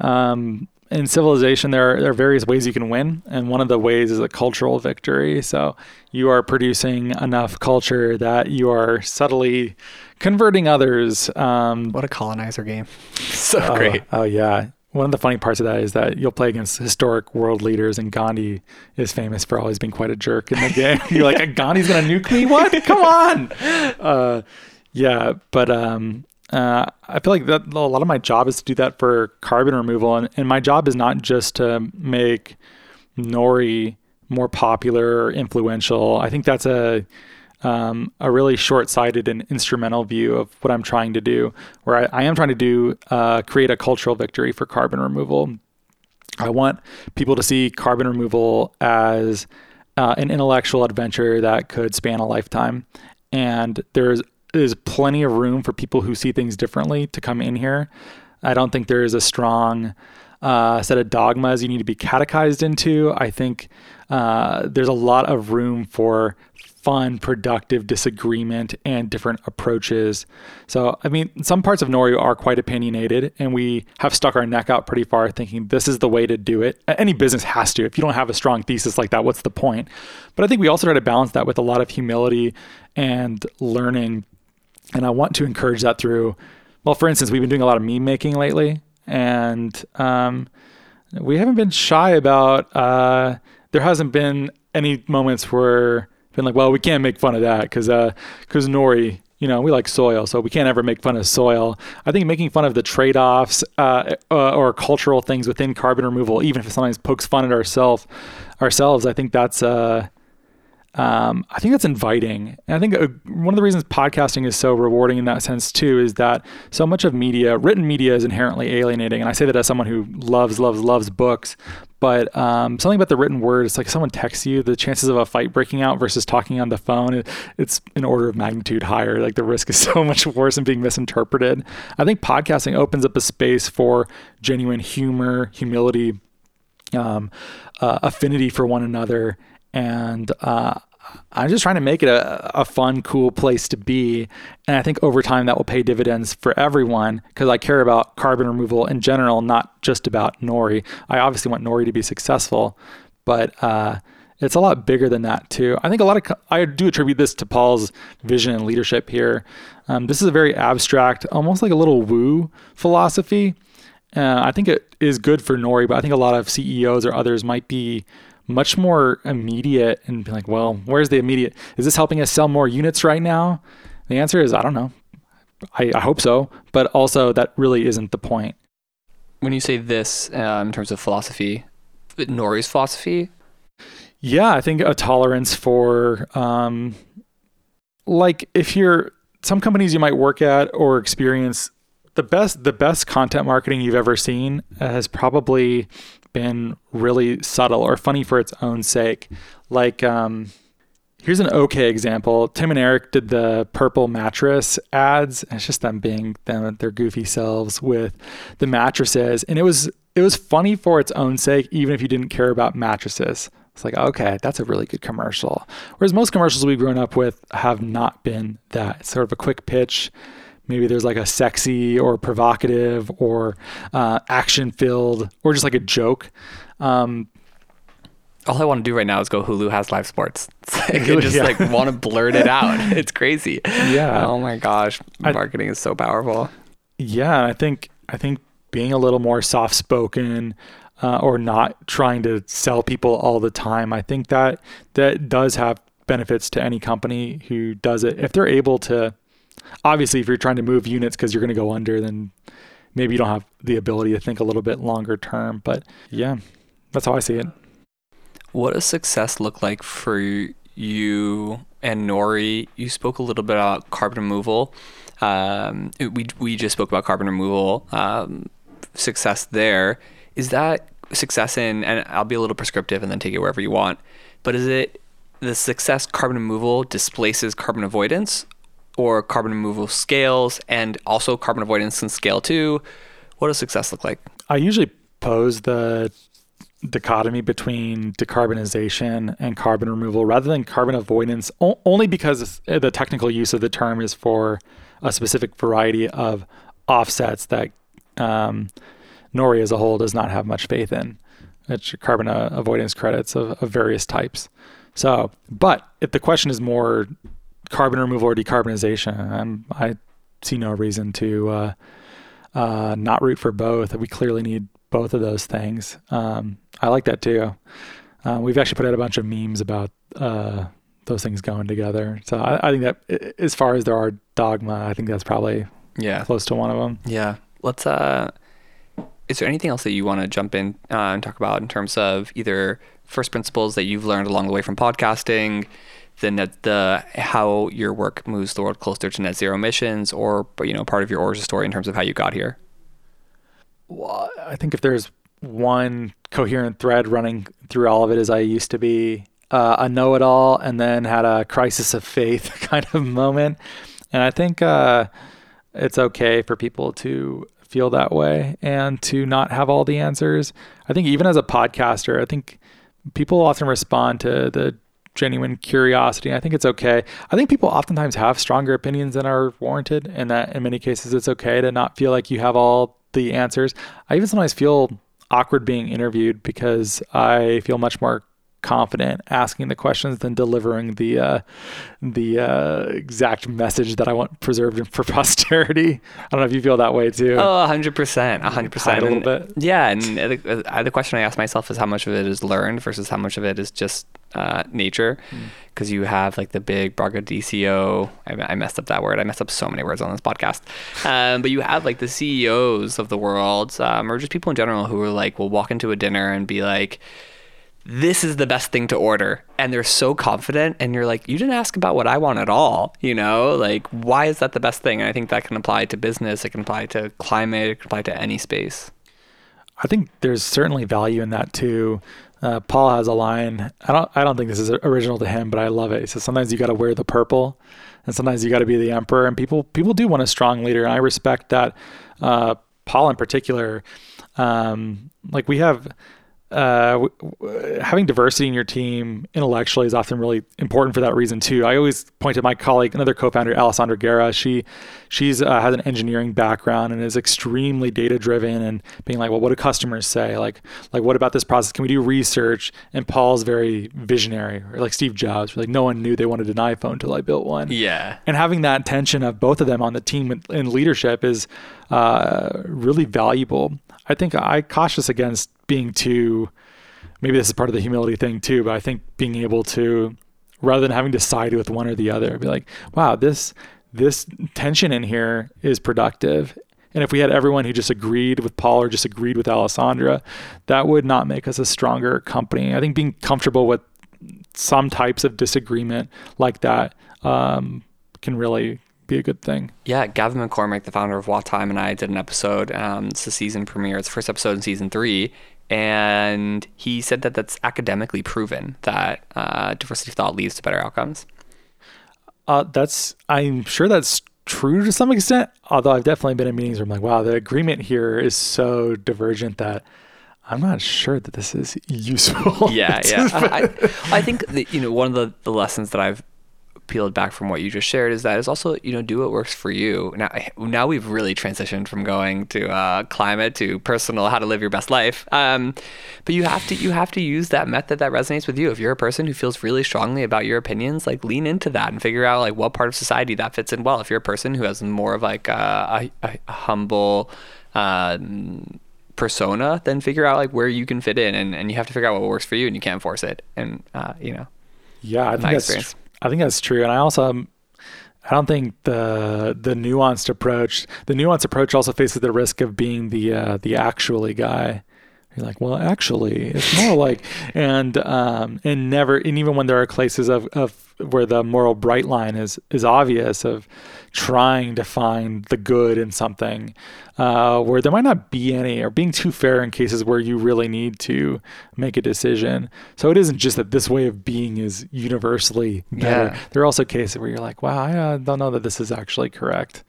Um, in civilization, there are, there are various ways you can win, and one of the ways is a cultural victory. So you are producing enough culture that you are subtly converting others. Um,
what a colonizer game! so
oh,
great.
Oh yeah. One of the funny parts of that is that you'll play against historic world leaders, and Gandhi is famous for always being quite a jerk in the game. You're like, Gandhi's gonna nuke me? What? Come on! Uh, yeah, but um, uh, I feel like that a lot of my job is to do that for carbon removal, and, and my job is not just to make nori more popular or influential. I think that's a um, a really short-sighted and instrumental view of what I'm trying to do. Where I, I am trying to do uh, create a cultural victory for carbon removal. I want people to see carbon removal as uh, an intellectual adventure that could span a lifetime, and there's there's plenty of room for people who see things differently to come in here. I don't think there is a strong uh, set of dogmas you need to be catechized into. I think uh, there's a lot of room for fun, productive disagreement and different approaches. So, I mean, some parts of Nori are quite opinionated, and we have stuck our neck out pretty far thinking this is the way to do it. Any business has to. If you don't have a strong thesis like that, what's the point? But I think we also try to balance that with a lot of humility and learning. And I want to encourage that through, well, for instance, we've been doing a lot of meme making lately, and um, we haven't been shy about, uh, there hasn't been any moments where been like, well, we can't make fun of that because because uh, nori, you know, we like soil, so we can't ever make fun of soil. I think making fun of the trade-offs uh, uh, or cultural things within carbon removal, even if it sometimes pokes fun at ourselves, ourselves, I think that's uh, um, I think that's inviting. And I think uh, one of the reasons podcasting is so rewarding in that sense too is that so much of media, written media, is inherently alienating. And I say that as someone who loves, loves, loves books. But um, something about the written word, it's like someone texts you, the chances of a fight breaking out versus talking on the phone, it, it's an order of magnitude higher. Like the risk is so much worse in being misinterpreted. I think podcasting opens up a space for genuine humor, humility, um, uh, affinity for one another and uh, I'm just trying to make it a, a fun, cool place to be. And I think over time that will pay dividends for everyone because I care about carbon removal in general, not just about Nori. I obviously want Nori to be successful, but uh, it's a lot bigger than that too. I think a lot of I do attribute this to Paul's vision and leadership here. Um, this is a very abstract, almost like a little woo philosophy. Uh, I think it is good for Nori, but I think a lot of CEOs or others might be much more immediate and be like, well, where's the immediate? Is this helping us sell more units right now? The answer is, I don't know. I, I hope so, but also that really isn't the point.
When you say this uh, in terms of philosophy, Nori's philosophy?
Yeah, I think a tolerance for, um, like, if you're some companies you might work at or experience the best the best content marketing you've ever seen has probably been really subtle or funny for its own sake. Like, um, here's an okay example. Tim and Eric did the purple mattress ads. It's just them being them their goofy selves with the mattresses, and it was it was funny for its own sake, even if you didn't care about mattresses. It's like, okay, that's a really good commercial. Whereas most commercials we've grown up with have not been that. It's sort of a quick pitch maybe there's like a sexy or provocative or uh, action filled or just like a joke. Um,
all I want to do right now is go Hulu has live sports. Like, I just yeah. like want to blurt it out. It's crazy.
Yeah.
Oh my gosh, marketing I, is so powerful.
Yeah, I think I think being a little more soft spoken uh, or not trying to sell people all the time, I think that that does have benefits to any company who does it if they're able to obviously if you're trying to move units because you're going to go under then maybe you don't have the ability to think a little bit longer term but yeah that's how i see it.
What does success look like for you and nori? You spoke a little bit about carbon removal. Um, we, we just spoke about carbon removal um, success there. Is that success in and i'll be a little prescriptive and then take it wherever you want but is it the success carbon removal displaces carbon avoidance or carbon removal scales and also carbon avoidance can scale too. What does success look like?
I usually pose the dichotomy between decarbonization and carbon removal rather than carbon avoidance only because the technical use of the term is for a specific variety of offsets that um, Nori as a whole does not have much faith in. It's carbon uh, avoidance credits of, of various types. So, but if the question is more carbon removal or decarbonization. I'm, I see no reason to uh, uh, not root for both. We clearly need both of those things. Um, I like that too. Uh, we've actually put out a bunch of memes about uh, those things going together. So I, I, think that as far as there are dogma, I think that's probably
yeah
close to one of them.
Yeah. Let's. Uh, is there anything else that you want to jump in uh, and talk about in terms of either first principles that you've learned along the way from podcasting? The net, the how your work moves the world closer to net zero emissions, or you know part of your origin story in terms of how you got here?
Well, I think if there's one coherent thread running through all of it, is I used to be uh, a know-it-all, and then had a crisis of faith kind of moment, and I think uh, it's okay for people to feel that way and to not have all the answers. I think even as a podcaster, I think people often respond to the genuine curiosity. I think it's okay. I think people oftentimes have stronger opinions than are warranted, and that in many cases it's okay to not feel like you have all the answers. I even sometimes feel awkward being interviewed because I feel much more confident asking the questions than delivering the uh, the uh, exact message that I want preserved for posterity. I don't know if you feel that way too.
Oh, 100%. 100%.
A little bit.
Yeah. And the, uh, the question I ask myself is how much of it is learned versus how much of it is just uh, nature. Because you have like the big Braggadocio. I, I messed up that word. I messed up so many words on this podcast. Um, but you have like the CEOs of the world, um, or just people in general who are like, will walk into a dinner and be like, this is the best thing to order and they're so confident and you're like you didn't ask about what i want at all you know like why is that the best thing and i think that can apply to business it can apply to climate it can apply to any space
I think there's certainly value in that too. Uh, Paul has a line. I don't. I don't think this is original to him, but I love it. He says sometimes you got to wear the purple, and sometimes you got to be the emperor. And people people do want a strong leader, and I respect that. Uh, Paul in particular, um, like we have uh, w- w- having diversity in your team intellectually is often really important for that reason too. I always point to my colleague, another co-founder, Alessandra Guerra. She she's uh, has an engineering background and is extremely data driven and being like, well, what do customers say? Like like what about this process? Can we do research? And Paul's very visionary, or like Steve Jobs. Like no one knew they wanted an iPhone until I built one.
yeah
And having that tension of both of them on the team in- in leadership is uh, really valuable. I think I cautious against being too. Maybe this is part of the humility thing too, but I think being able to, rather than having to side with one or the other, be like, wow, this this tension in here is productive. And if we had everyone who just agreed with Paul or just agreed with Alessandra, that would not make us a stronger company. I think being comfortable with some types of disagreement like that um, can really be a good thing.
Yeah, Gavin McCormick, the founder of WattTime, and I did an episode. Um, it's the season premiere. It's the first episode in season three, and he said that that's academically proven that uh, diversity of thought leads to better outcomes.
Uh, that's I'm sure that's true to some extent. Although I've definitely been in meetings where I'm like, wow, the agreement here is so divergent that I'm not sure that this is useful.
yeah, yeah. I, I, think that, you know one of the, the lessons that I've peeled back from what you just shared is that is also you know do what works for you. Now now we've really transitioned from going to uh, climate to personal how to live your best life. Um, but you have to you have to use that method that resonates with you. If you're a person who feels really strongly about your opinions, like lean into that and figure out like what part of society that fits in well. If you're a person who has more of like a, a, a humble um, persona, then figure out like where you can fit in, and, and you have to figure out what works for you, and you can't force it. And uh, you know,
Yeah, I think that's
experience.
I think that's true, and I also um, I don't think the the nuanced approach the nuanced approach also faces the risk of being the uh, the actually guy. You're like, well, actually, it's more like, and um, and never, and even when there are cases of, of where the moral bright line is is obvious of trying to find the good in something, uh, where there might not be any, or being too fair in cases where you really need to make a decision. So it isn't just that this way of being is universally better.
Yeah.
There are also cases where you're like, wow, I uh, don't know that this is actually correct.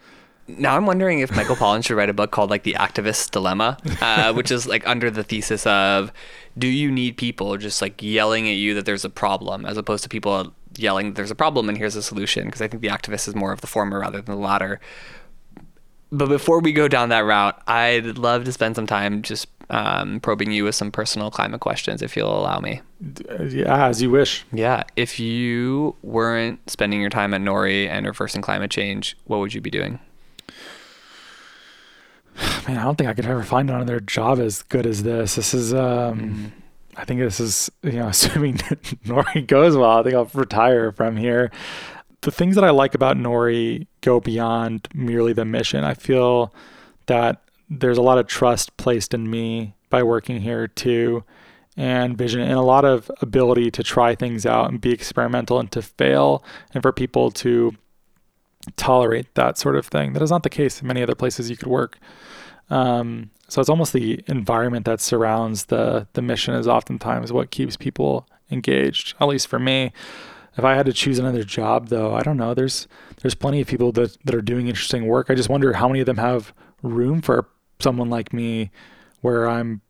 now I'm wondering if Michael Pollan should write a book called like The Activist Dilemma, uh, which is like under the thesis of do you need people just like yelling at you that there's a problem as opposed to people yelling there's a problem and here's a solution? Because I think the activist is more of the former rather than the latter. But before we go down that route, I'd love to spend some time just um, probing you with some personal climate questions, if you'll allow me.
Uh, Yeah, as you wish.
Yeah, if you weren't spending your time at Nori and reversing climate change, what would you be doing?
Man, I don't think I could ever find another job as good as this. This is, um, I think this is, you know, assuming Nori goes well, I think I'll retire from here. The things that I like about Nori go beyond merely the mission. I feel that there's a lot of trust placed in me by working here too, and vision, and a lot of ability to try things out and be experimental and to fail, and for people to tolerate that sort of thing. That is not the case in many other places you could work. Um, so it's almost the environment that surrounds the the mission is oftentimes what keeps people engaged. At least for me. If I had to choose another job, though, I don't know. There's there's plenty of people that that are doing interesting work. I just wonder how many of them have room for someone like me, where I'm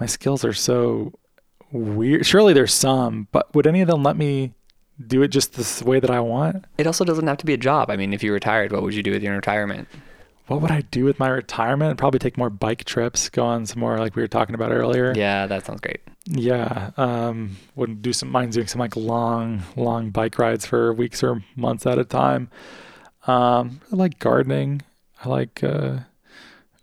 my skills are so weird. Surely there's some, but would any of them let me do it just this way that I want?
It also doesn't have to be a job. I mean, if you retired, what would you do with your retirement?
What would I do with my retirement? Probably take more bike trips, go on some more like we were talking about earlier.
Yeah, that sounds great.
Yeah. Um, would do some mine's doing some like long, long bike rides for weeks or months at a time. Um, I like gardening. I like uh,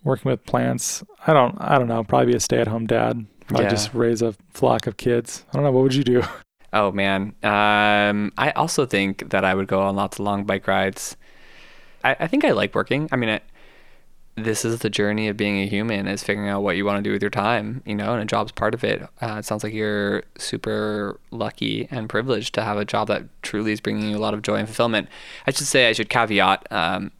working with plants. I don't I don't know, probably be a stay at home dad. Probably
Yeah.
just raise a flock of kids. I don't know, what would you do?
Oh man, um, I also think that I would go on lots of long bike rides. I, I think I like working. I mean, I, this is the journey of being a human is figuring out what you want to do with your time, you know, and a job's part of it. Uh, it sounds like you're super lucky and privileged to have a job that truly is bringing you a lot of joy and fulfillment. I should say, I should caveat um,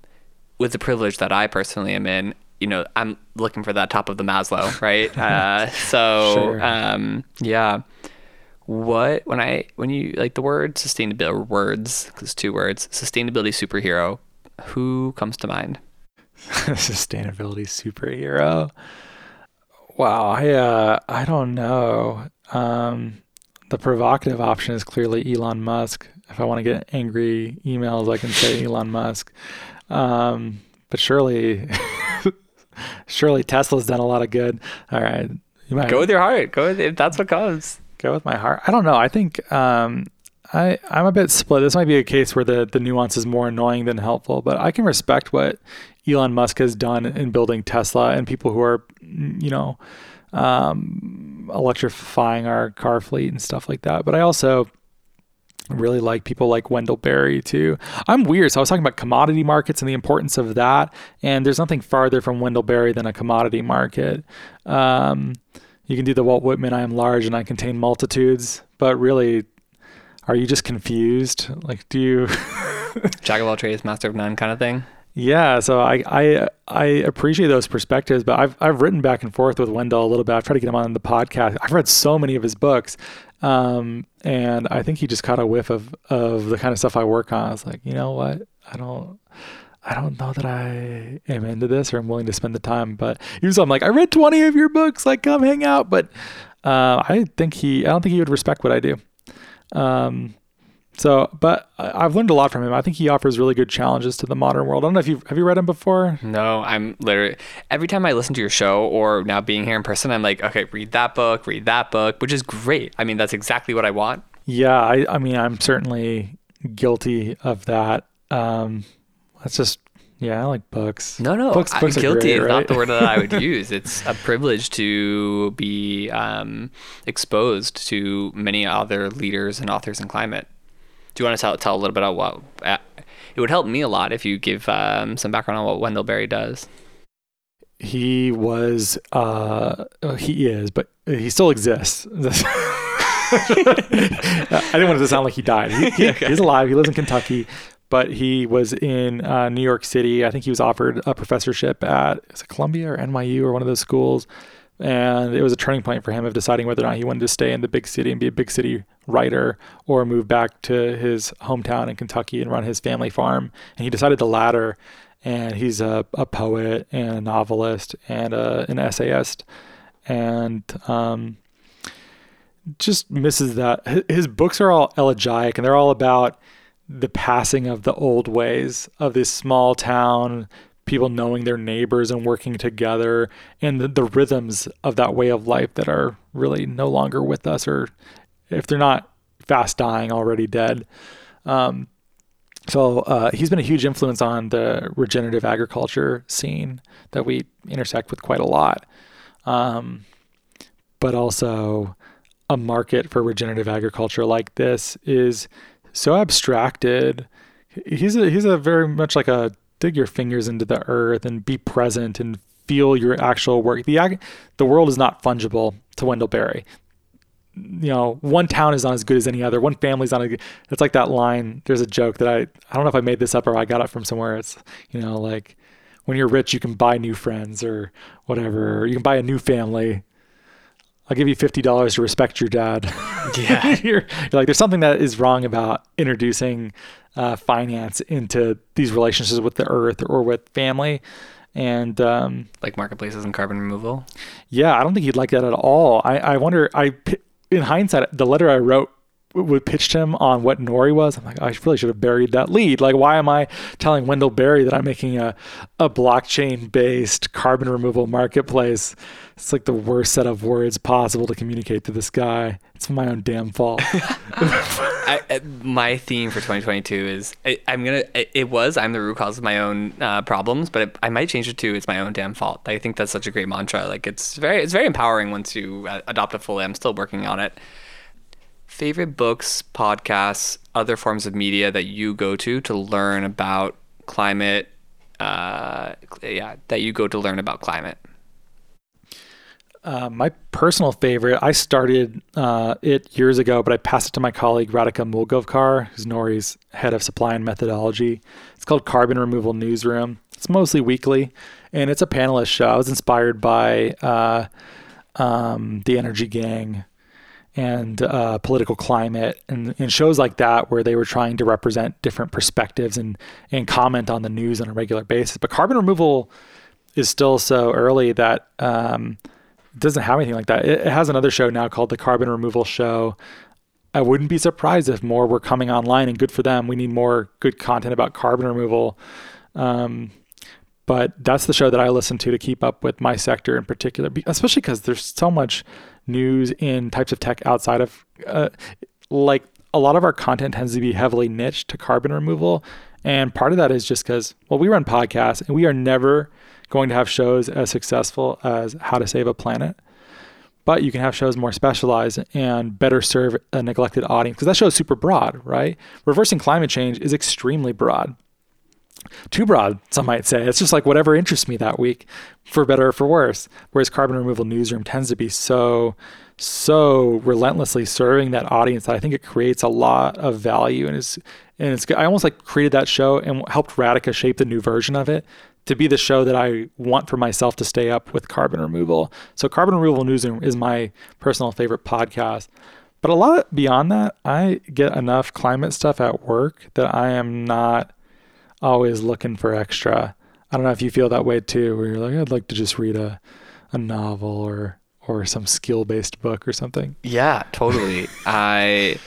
with the privilege that I personally am in. You know, I'm looking for that top of the Maslow, right? uh, so,
Sure.
um, yeah. What when I when you like the word sustainability or words because two words sustainability superhero, who comes to mind?
Sustainability superhero. Wow, I uh I don't know. Um the provocative option is clearly Elon Musk. If I want to get angry emails, I can say Elon Musk. Um but surely surely Tesla's done a lot of good. All right. You might
Go with your heart. Go with if that's what comes.
go with my heart. I don't know. I think um, I I'm a bit split. This might be a case where the the nuance is more annoying than helpful, but I can respect what Elon Musk has done in building Tesla and people who are you know um, electrifying our car fleet and stuff like that. But I also really like people like Wendell Berry too. I'm weird. So I was talking about commodity markets and the importance of that. And there's nothing farther from Wendell Berry than a commodity market. Um, you can do the Walt Whitman, I am large and I contain multitudes, but really, are you just confused? Like, do you?
Jack of all trades, master of none kind of thing.
Yeah, so I, I I appreciate those perspectives, but I've I've written back and forth with Wendell a little bit. I've tried to get him on the podcast. I've read so many of his books, um, and I think he just caught a whiff of of the kind of stuff I work on. I was like, you know what? I don't. I don't know that I am into this or I'm willing to spend the time, but usually I'm like, I read 20 of your books, like come hang out. But uh, I think he, I don't think he would respect what I do. Um, so, but I've learned a lot from him. I think he offers really good challenges to the modern world. I don't know if you have you read him before.
No, I'm literally every time I listen to your show or now being here in person, I'm like, okay, read that book, read that book, which is great. I mean, that's exactly what I want.
Yeah, I, I mean, I'm certainly guilty of that. Um, that's just, yeah, I like books.
No, no,
Books-
I'm
books are
guilty
great,
is
right?
not the word that I would use. It's a privilege to be um, exposed to many other leaders and authors in climate. Do you want to tell, tell a little bit about what? Uh, it would help me a lot if you give um, some background on what Wendell Berry does.
He was, uh, uh, he is, but he still exists. I didn't want it to sound like he died. He, he- He's alive. He lives in Kentucky, but he was in uh, New York City. I think he was offered a professorship at Columbia or NYU or one of those schools. And it was a turning point for him of deciding whether or not he wanted to stay in the big city and be a big city writer or move back to his hometown in Kentucky and run his family farm. And he decided the latter. And he's a, a poet and a novelist and a, an essayist. And um, just misses that. His books are all elegiac and they're all about the passing of the old ways of this small town, people knowing their neighbors and working together, and the, the rhythms of that way of life that are really no longer with us, or if they're not fast dying, already dead. Um, so uh, he's been a huge influence on the regenerative agriculture scene that we intersect with quite a lot. Um, but also, a market for regenerative agriculture like this is so abstracted. He's a he's a very much like a dig your fingers into the earth and be present and feel your actual work. The the world is not fungible to Wendell Berry. You know, one town is not as good as any other. One family's not. It's like that line. There's a joke that I I don't know if I made this up or I got it from somewhere. It's you know like when you're rich you can buy new friends or whatever. Or you can buy a new family. I'll give you fifty dollars to respect your dad.
Yeah.
you're, you're like, there's something that is wrong about introducing uh, finance into these relationships with the earth or with family. And um,
like marketplaces and carbon removal.
yeah, I don't think he'd like that at all. I, I wonder. I in hindsight, the letter I wrote would pitched him on what Nori was. I'm like, I really should have buried that lead. Like, why am I telling Wendell Berry that I'm making a, a blockchain based carbon removal marketplace? It's like the worst set of words possible to communicate to this guy. It's my own damn fault.
I, I, my theme for 2022 is I, am gonna. It was I'm the root cause of my own uh, problems, but it, I might change it to it's my own damn fault. I think that's such a great mantra. Like it's very it's very empowering once you uh, adopt it fully. I'm still working on it favorite books, podcasts, other forms of media that you go to to learn about climate? Uh, yeah, that you go to learn about climate.
Uh, my personal favorite, I started uh, it years ago, but I passed it to my colleague Radhika Moolgavkar, who's Nori's head of supply and methodology. It's called Carbon Removal Newsroom. It's mostly weekly, and it's a panelist show. I was inspired by uh, um, the Energy Gang, and uh, political climate and, and, shows like that where they were trying to represent different perspectives and, and comment on the news on a regular basis. But carbon removal is still so early that um, it doesn't have anything like that. It, it has another show now called the Carbon Removal Show. I wouldn't be surprised if more were coming online and good for them. We need more good content about carbon removal. Um, but that's the show that I listen to to keep up with my sector in particular, especially because there's so much news in types of tech outside of uh, like a lot of our content tends to be heavily niched to carbon removal. And part of that is just because, well, we run podcasts and we are never going to have shows as successful as How to Save a Planet. But you can have shows more specialized and better serve a neglected audience because that show is super broad, right? Reversing climate change is extremely broad too broad, some might say. It's just like whatever interests me that week, for better or for worse. Whereas Carbon Removal Newsroom tends to be so, so relentlessly serving that audience that I think it creates a lot of value and is and it's I almost like created that show and helped Radhika shape the new version of it to be the show that I want for myself to stay up with carbon removal. So Carbon Removal Newsroom is my personal favorite podcast. But a lot beyond that, I get enough climate stuff at work that I am not always looking for extra. I don't know if you feel that way too, where you're like, I'd like to just read a, a novel or or some skill based book or something.
Yeah, totally. I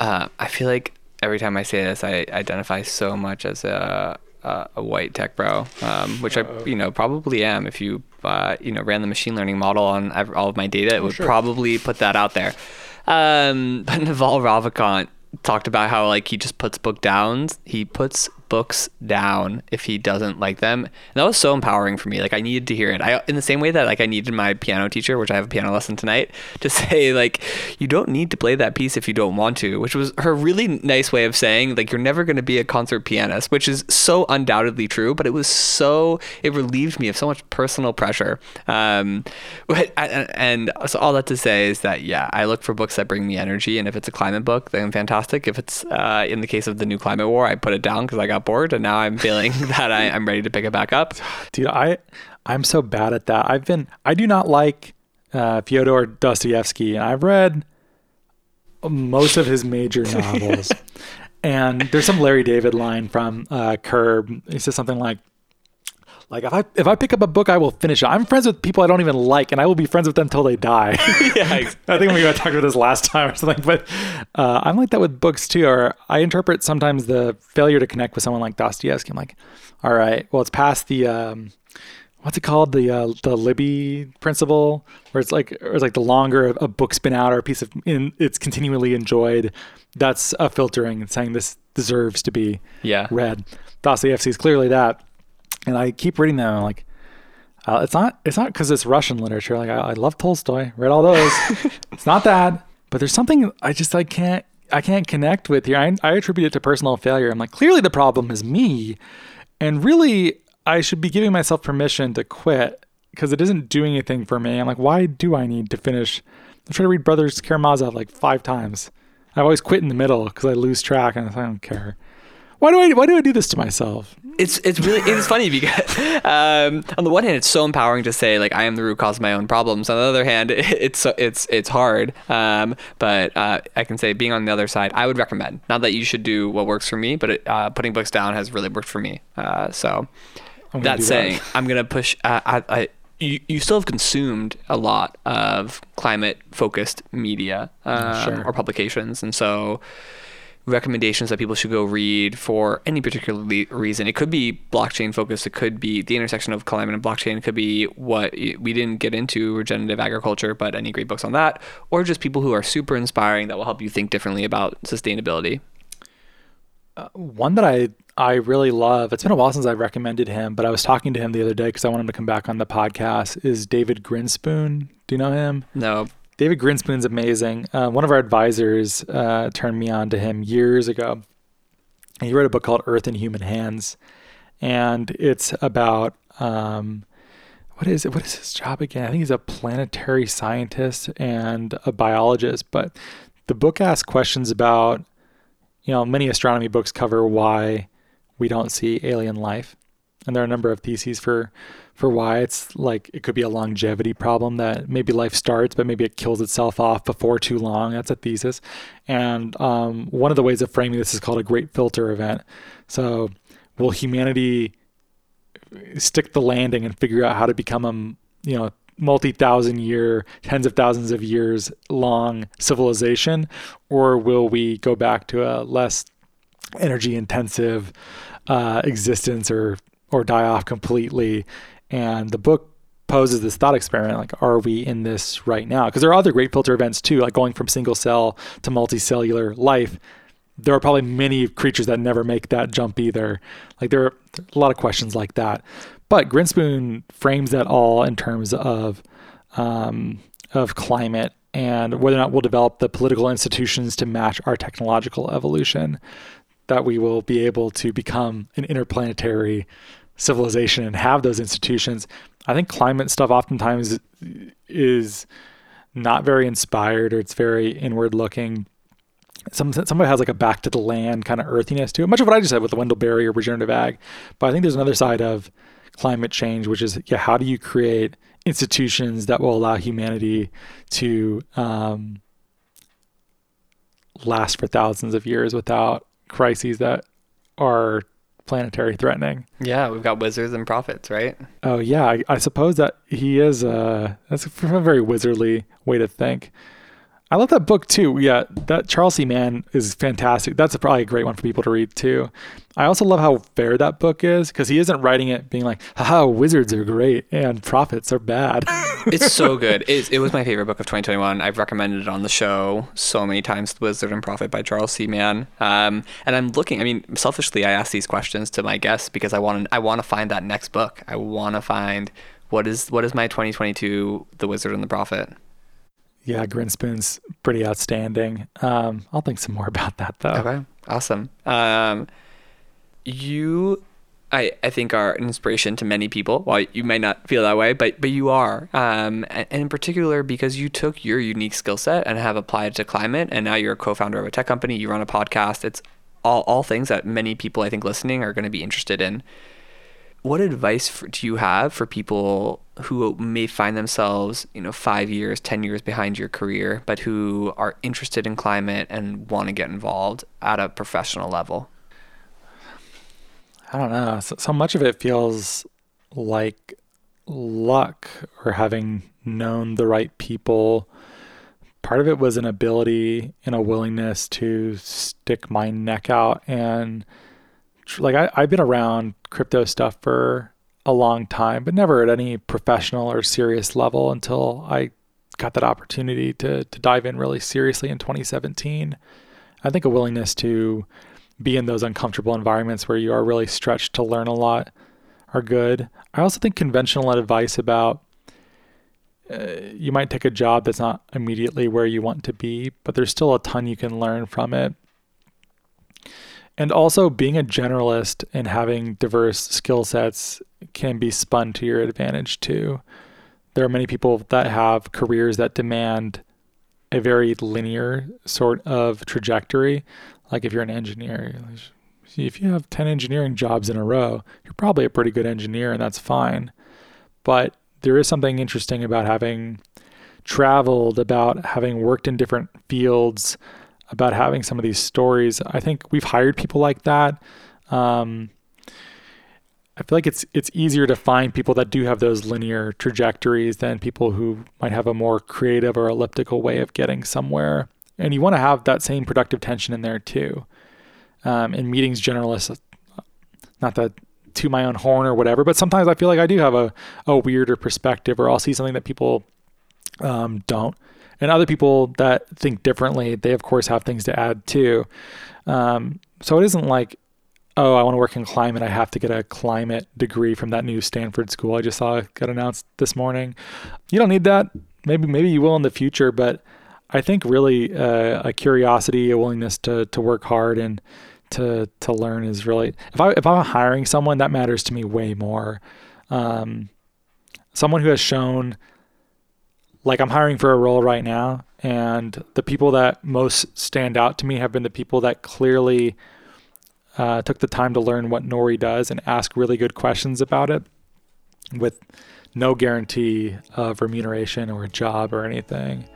uh, I feel like every time I say this, I identify so much as a a, a white tech bro, um, which Uh-oh. I you know probably am. If you uh, you know ran the machine learning model on all of my data, it oh, would sure. probably put that out there. Um, but Naval Ravikant talked about how like he just puts book downs. He puts books down if he doesn't like them. And that was so empowering for me. Like I needed to hear it. I in the same way that like I needed my piano teacher, which I have a piano lesson tonight, to say like you don't need to play that piece if you don't want to, which was her really nice way of saying like you're never going to be a concert pianist, which is so undoubtedly true, but it was so it relieved me of so much personal pressure. Um but, and so all that to say is that yeah, I look for books that bring me energy and if it's a climate book, then fantastic. If it's uh, in the case of the new climate war, I put it down cuz I got got bored and now I'm feeling that I, am ready to pick it back up.
Dude, I I'm so bad at that. I've been I do not like uh, Fyodor Dostoevsky, and I've read most of his major novels. and there's some Larry David line from uh, Curb. He says something like, like if I if I pick up a book, I will finish it. I'm friends with people I don't even like, and I will be friends with them until they die. yeah, exactly. I think we got talked about this last time or something. But uh, I'm like that with books too. Or I interpret sometimes the failure to connect with someone like Dostoevsky. I'm like, all right, well, it's past the um, what's it called the uh, the Lindy principle, where it's like or it's like the longer a book's been out or a piece of in, it's continually enjoyed. That's a filtering and saying this deserves to be
yeah.
read. Dostoevsky is clearly that and I keep reading them. I'm like, uh, it's not it's not because it's Russian literature. Like I, I, love Tolstoy, read all those. it's not that, but there's something I just I can't I can't connect with here. I, I attribute it to personal failure. I'm like, clearly the problem is me, and really I should be giving myself permission to quit because it isn't doing anything for me. I'm like, why do I need to finish? I try to read Brothers Karamazov like five times. I've always quit in the middle because I lose track and I don't care why do I why do I do this to myself?
It's it's really it's funny because um, on the one hand it's so empowering to say like I am the root cause of my own problems. On the other hand, it's it's it's hard. Um, but uh, I can say being on the other side, I would recommend. Not that you should do what works for me, but it, uh, putting books down has really worked for me. Uh, so that saying, that. I'm gonna push. Uh, I, I you, you still have consumed a lot of climate focused media um,
Sure.
or publications. And so, recommendations that people should go read for any particular le- reason. It could be blockchain focused. It could be the intersection of climate and blockchain. It could be what we didn't get into regenerative agriculture, but any great books on that, or just people who are super inspiring that will help you think differently about sustainability.
Uh, one that I I really love. It's been a while since I recommended him, but I was talking to him the other day because I want him to come back on the podcast. Is David Grinspoon? Do you know him?
No,
David Grinspoon's amazing. Uh, one of our advisors uh, turned me on to him years ago. He wrote a book called Earth in Human Hands, and it's about um, what is it? What is his job again? I think he's a planetary scientist and a biologist. But the book asks questions about, you know, many astronomy books cover why we don't see alien life, and there are a number of theses for for why it's like it could be a longevity problem that maybe life starts, but maybe it kills itself off before too long. That's a thesis. And um, one of the ways of framing this is called a great filter event. So, will humanity stick the landing and figure out how to become a, you know, multi-thousand year, tens of thousands of years long civilization, or will we go back to a less energy intensive uh, existence or or die off completely? And the book poses this thought experiment like are we in this right now? Because there are other great filter events too like going from single cell to multicellular life. There are probably many creatures that never make that jump either. Like there are a lot of questions like that. But grinspoon frames that all in terms of um, of climate and whether or not we'll develop the political institutions to match our technological evolution that we will be able to become an interplanetary civilization and have those institutions. I think climate stuff oftentimes is not very inspired or it's very inward looking. Some somebody has like a back to the land kind of earthiness to it. Much of what I just said with the Wendell Berry or regenerative ag, but I think there's another side of climate change, which is yeah, how do you create institutions that will allow humanity to um, last for thousands of years without crises that are planetary threatening.
yeah, we've got wizards and prophets, right?
Oh yeah, I, I suppose that he is. Uh, that's a very wizardly way to think. I love that book too. Yeah, that Charles C. Mann is fantastic. That's a, probably a great one for people to read too. I also love how fair that book is because he isn't writing it being like, "Haha, wizards are great and prophets are bad."
It's so good. It, it was my favorite book of 2021. I've recommended it on the show so many times. The Wizard and Prophet by Charles C. Mann. Um, and I'm looking. I mean, selfishly, I ask these questions to my guests because I want to. I want to find that next book. I want to find what is what is my 2022 The Wizard and the Prophet.
Yeah, Grinspoon's pretty outstanding. Um, I'll think some more about that though.
Okay, awesome. Um, you, I, I think are an inspiration to many people. Well, you might not feel that way, but but you are. Um, and, and in particular because you took your unique skill set and have applied it to climate, and now you're a co-founder of a tech company. You run a podcast. It's all all things that many people I think listening are going to be interested in. What advice for, do you have for people who may find themselves, you know, five years, ten years behind your career, but who are interested in climate and want to get involved at a professional level?
I don't know. So, so much of it feels like luck or having known the right people. Part of it was an ability and a willingness to stick my neck out. And like, I, I've been around crypto stuff for a long time, but never at any professional or serious level until I got that opportunity to, to dive in really seriously in 2017. I think a willingness to be in those uncomfortable environments where you are really stretched to learn a lot are good. I also think conventional advice about uh, you might take a job that's not immediately where you want to be, but there's still a ton you can learn from it. And also, being a generalist and having diverse skill sets can be spun to your advantage too. There are many people that have careers that demand a very linear sort of trajectory. Like if you're an engineer, if you have 10 engineering jobs in a row, you're probably a pretty good engineer and that's fine. But there is something interesting about having traveled, about having worked in different fields, about having some of these stories. I think we've hired people like that. Um, I feel like it's it's easier to find people that do have those linear trajectories than people who might have a more creative or elliptical way of getting somewhere. And you want to have that same productive tension in there too. Um, in meetings, generalists, not that to my own horn or whatever, but sometimes I feel like I do have a, a weirder perspective or I'll see something that people um, don't. And other people that think differently, they of course have things to add too. Um, so it isn't like, oh, I want to work in climate. I have to get a climate degree from that new Stanford school I just saw got announced this morning. You don't need that. Maybe maybe you will in the future, but I think really uh, a curiosity, a willingness to to work hard and to to learn is really if I if I'm hiring someone that matters to me way more. Um, someone who has shown like I'm hiring for a role right now, and the people that most stand out to me have been the people that clearly uh, took the time to learn what Nori does and ask really good questions about it, with no guarantee of remuneration or a job or anything.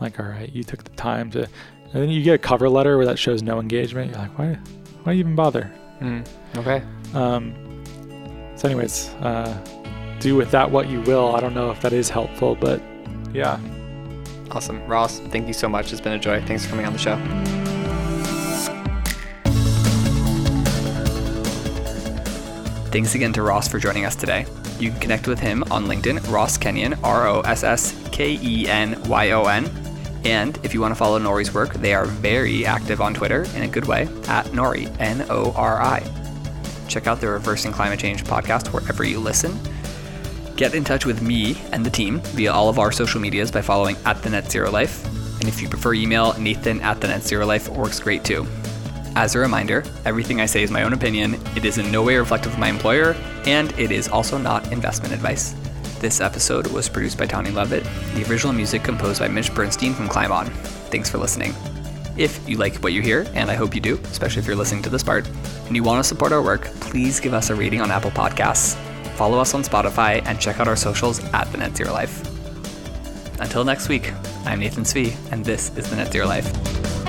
Like, all right, you took the time to, and then you get a cover letter where that shows no engagement. You're like, why, why even bother?
Mm, okay.
Um, so, anyways, uh, do with that what you will. I don't know if that is helpful, but yeah.
Awesome. Ross, thank you so much. It's been a joy. Thanks for coming on the show.
Thanks again to Ross for joining us today. You can connect with him on LinkedIn, Ross Kenyon, R O S S K E N Y O N. And if you want to follow Nori's work, they are very active on Twitter in a good way at Nori, N O R I. Check out the Reversing Climate Change podcast wherever you listen. Get in touch with me and the team via all of our social medias by following at the Net Zero Life. And if you prefer email, Nathan at the Net Zero Life works great too. As a reminder, everything I say is my own opinion, it is in no way reflective of my employer, and it is also not investment advice. This episode was produced by Tony Levitt, the original music composed by Mitch Bernstein from Climb On. Thanks for listening. If you like what you hear, and I hope you do, especially if you're listening to this part, and you want to support our work, please give us a rating on Apple Podcasts, follow us on Spotify, and check out our socials at The Net Zero Life. Until next week, I'm Nathan Svee, and this is The Net Zero Life.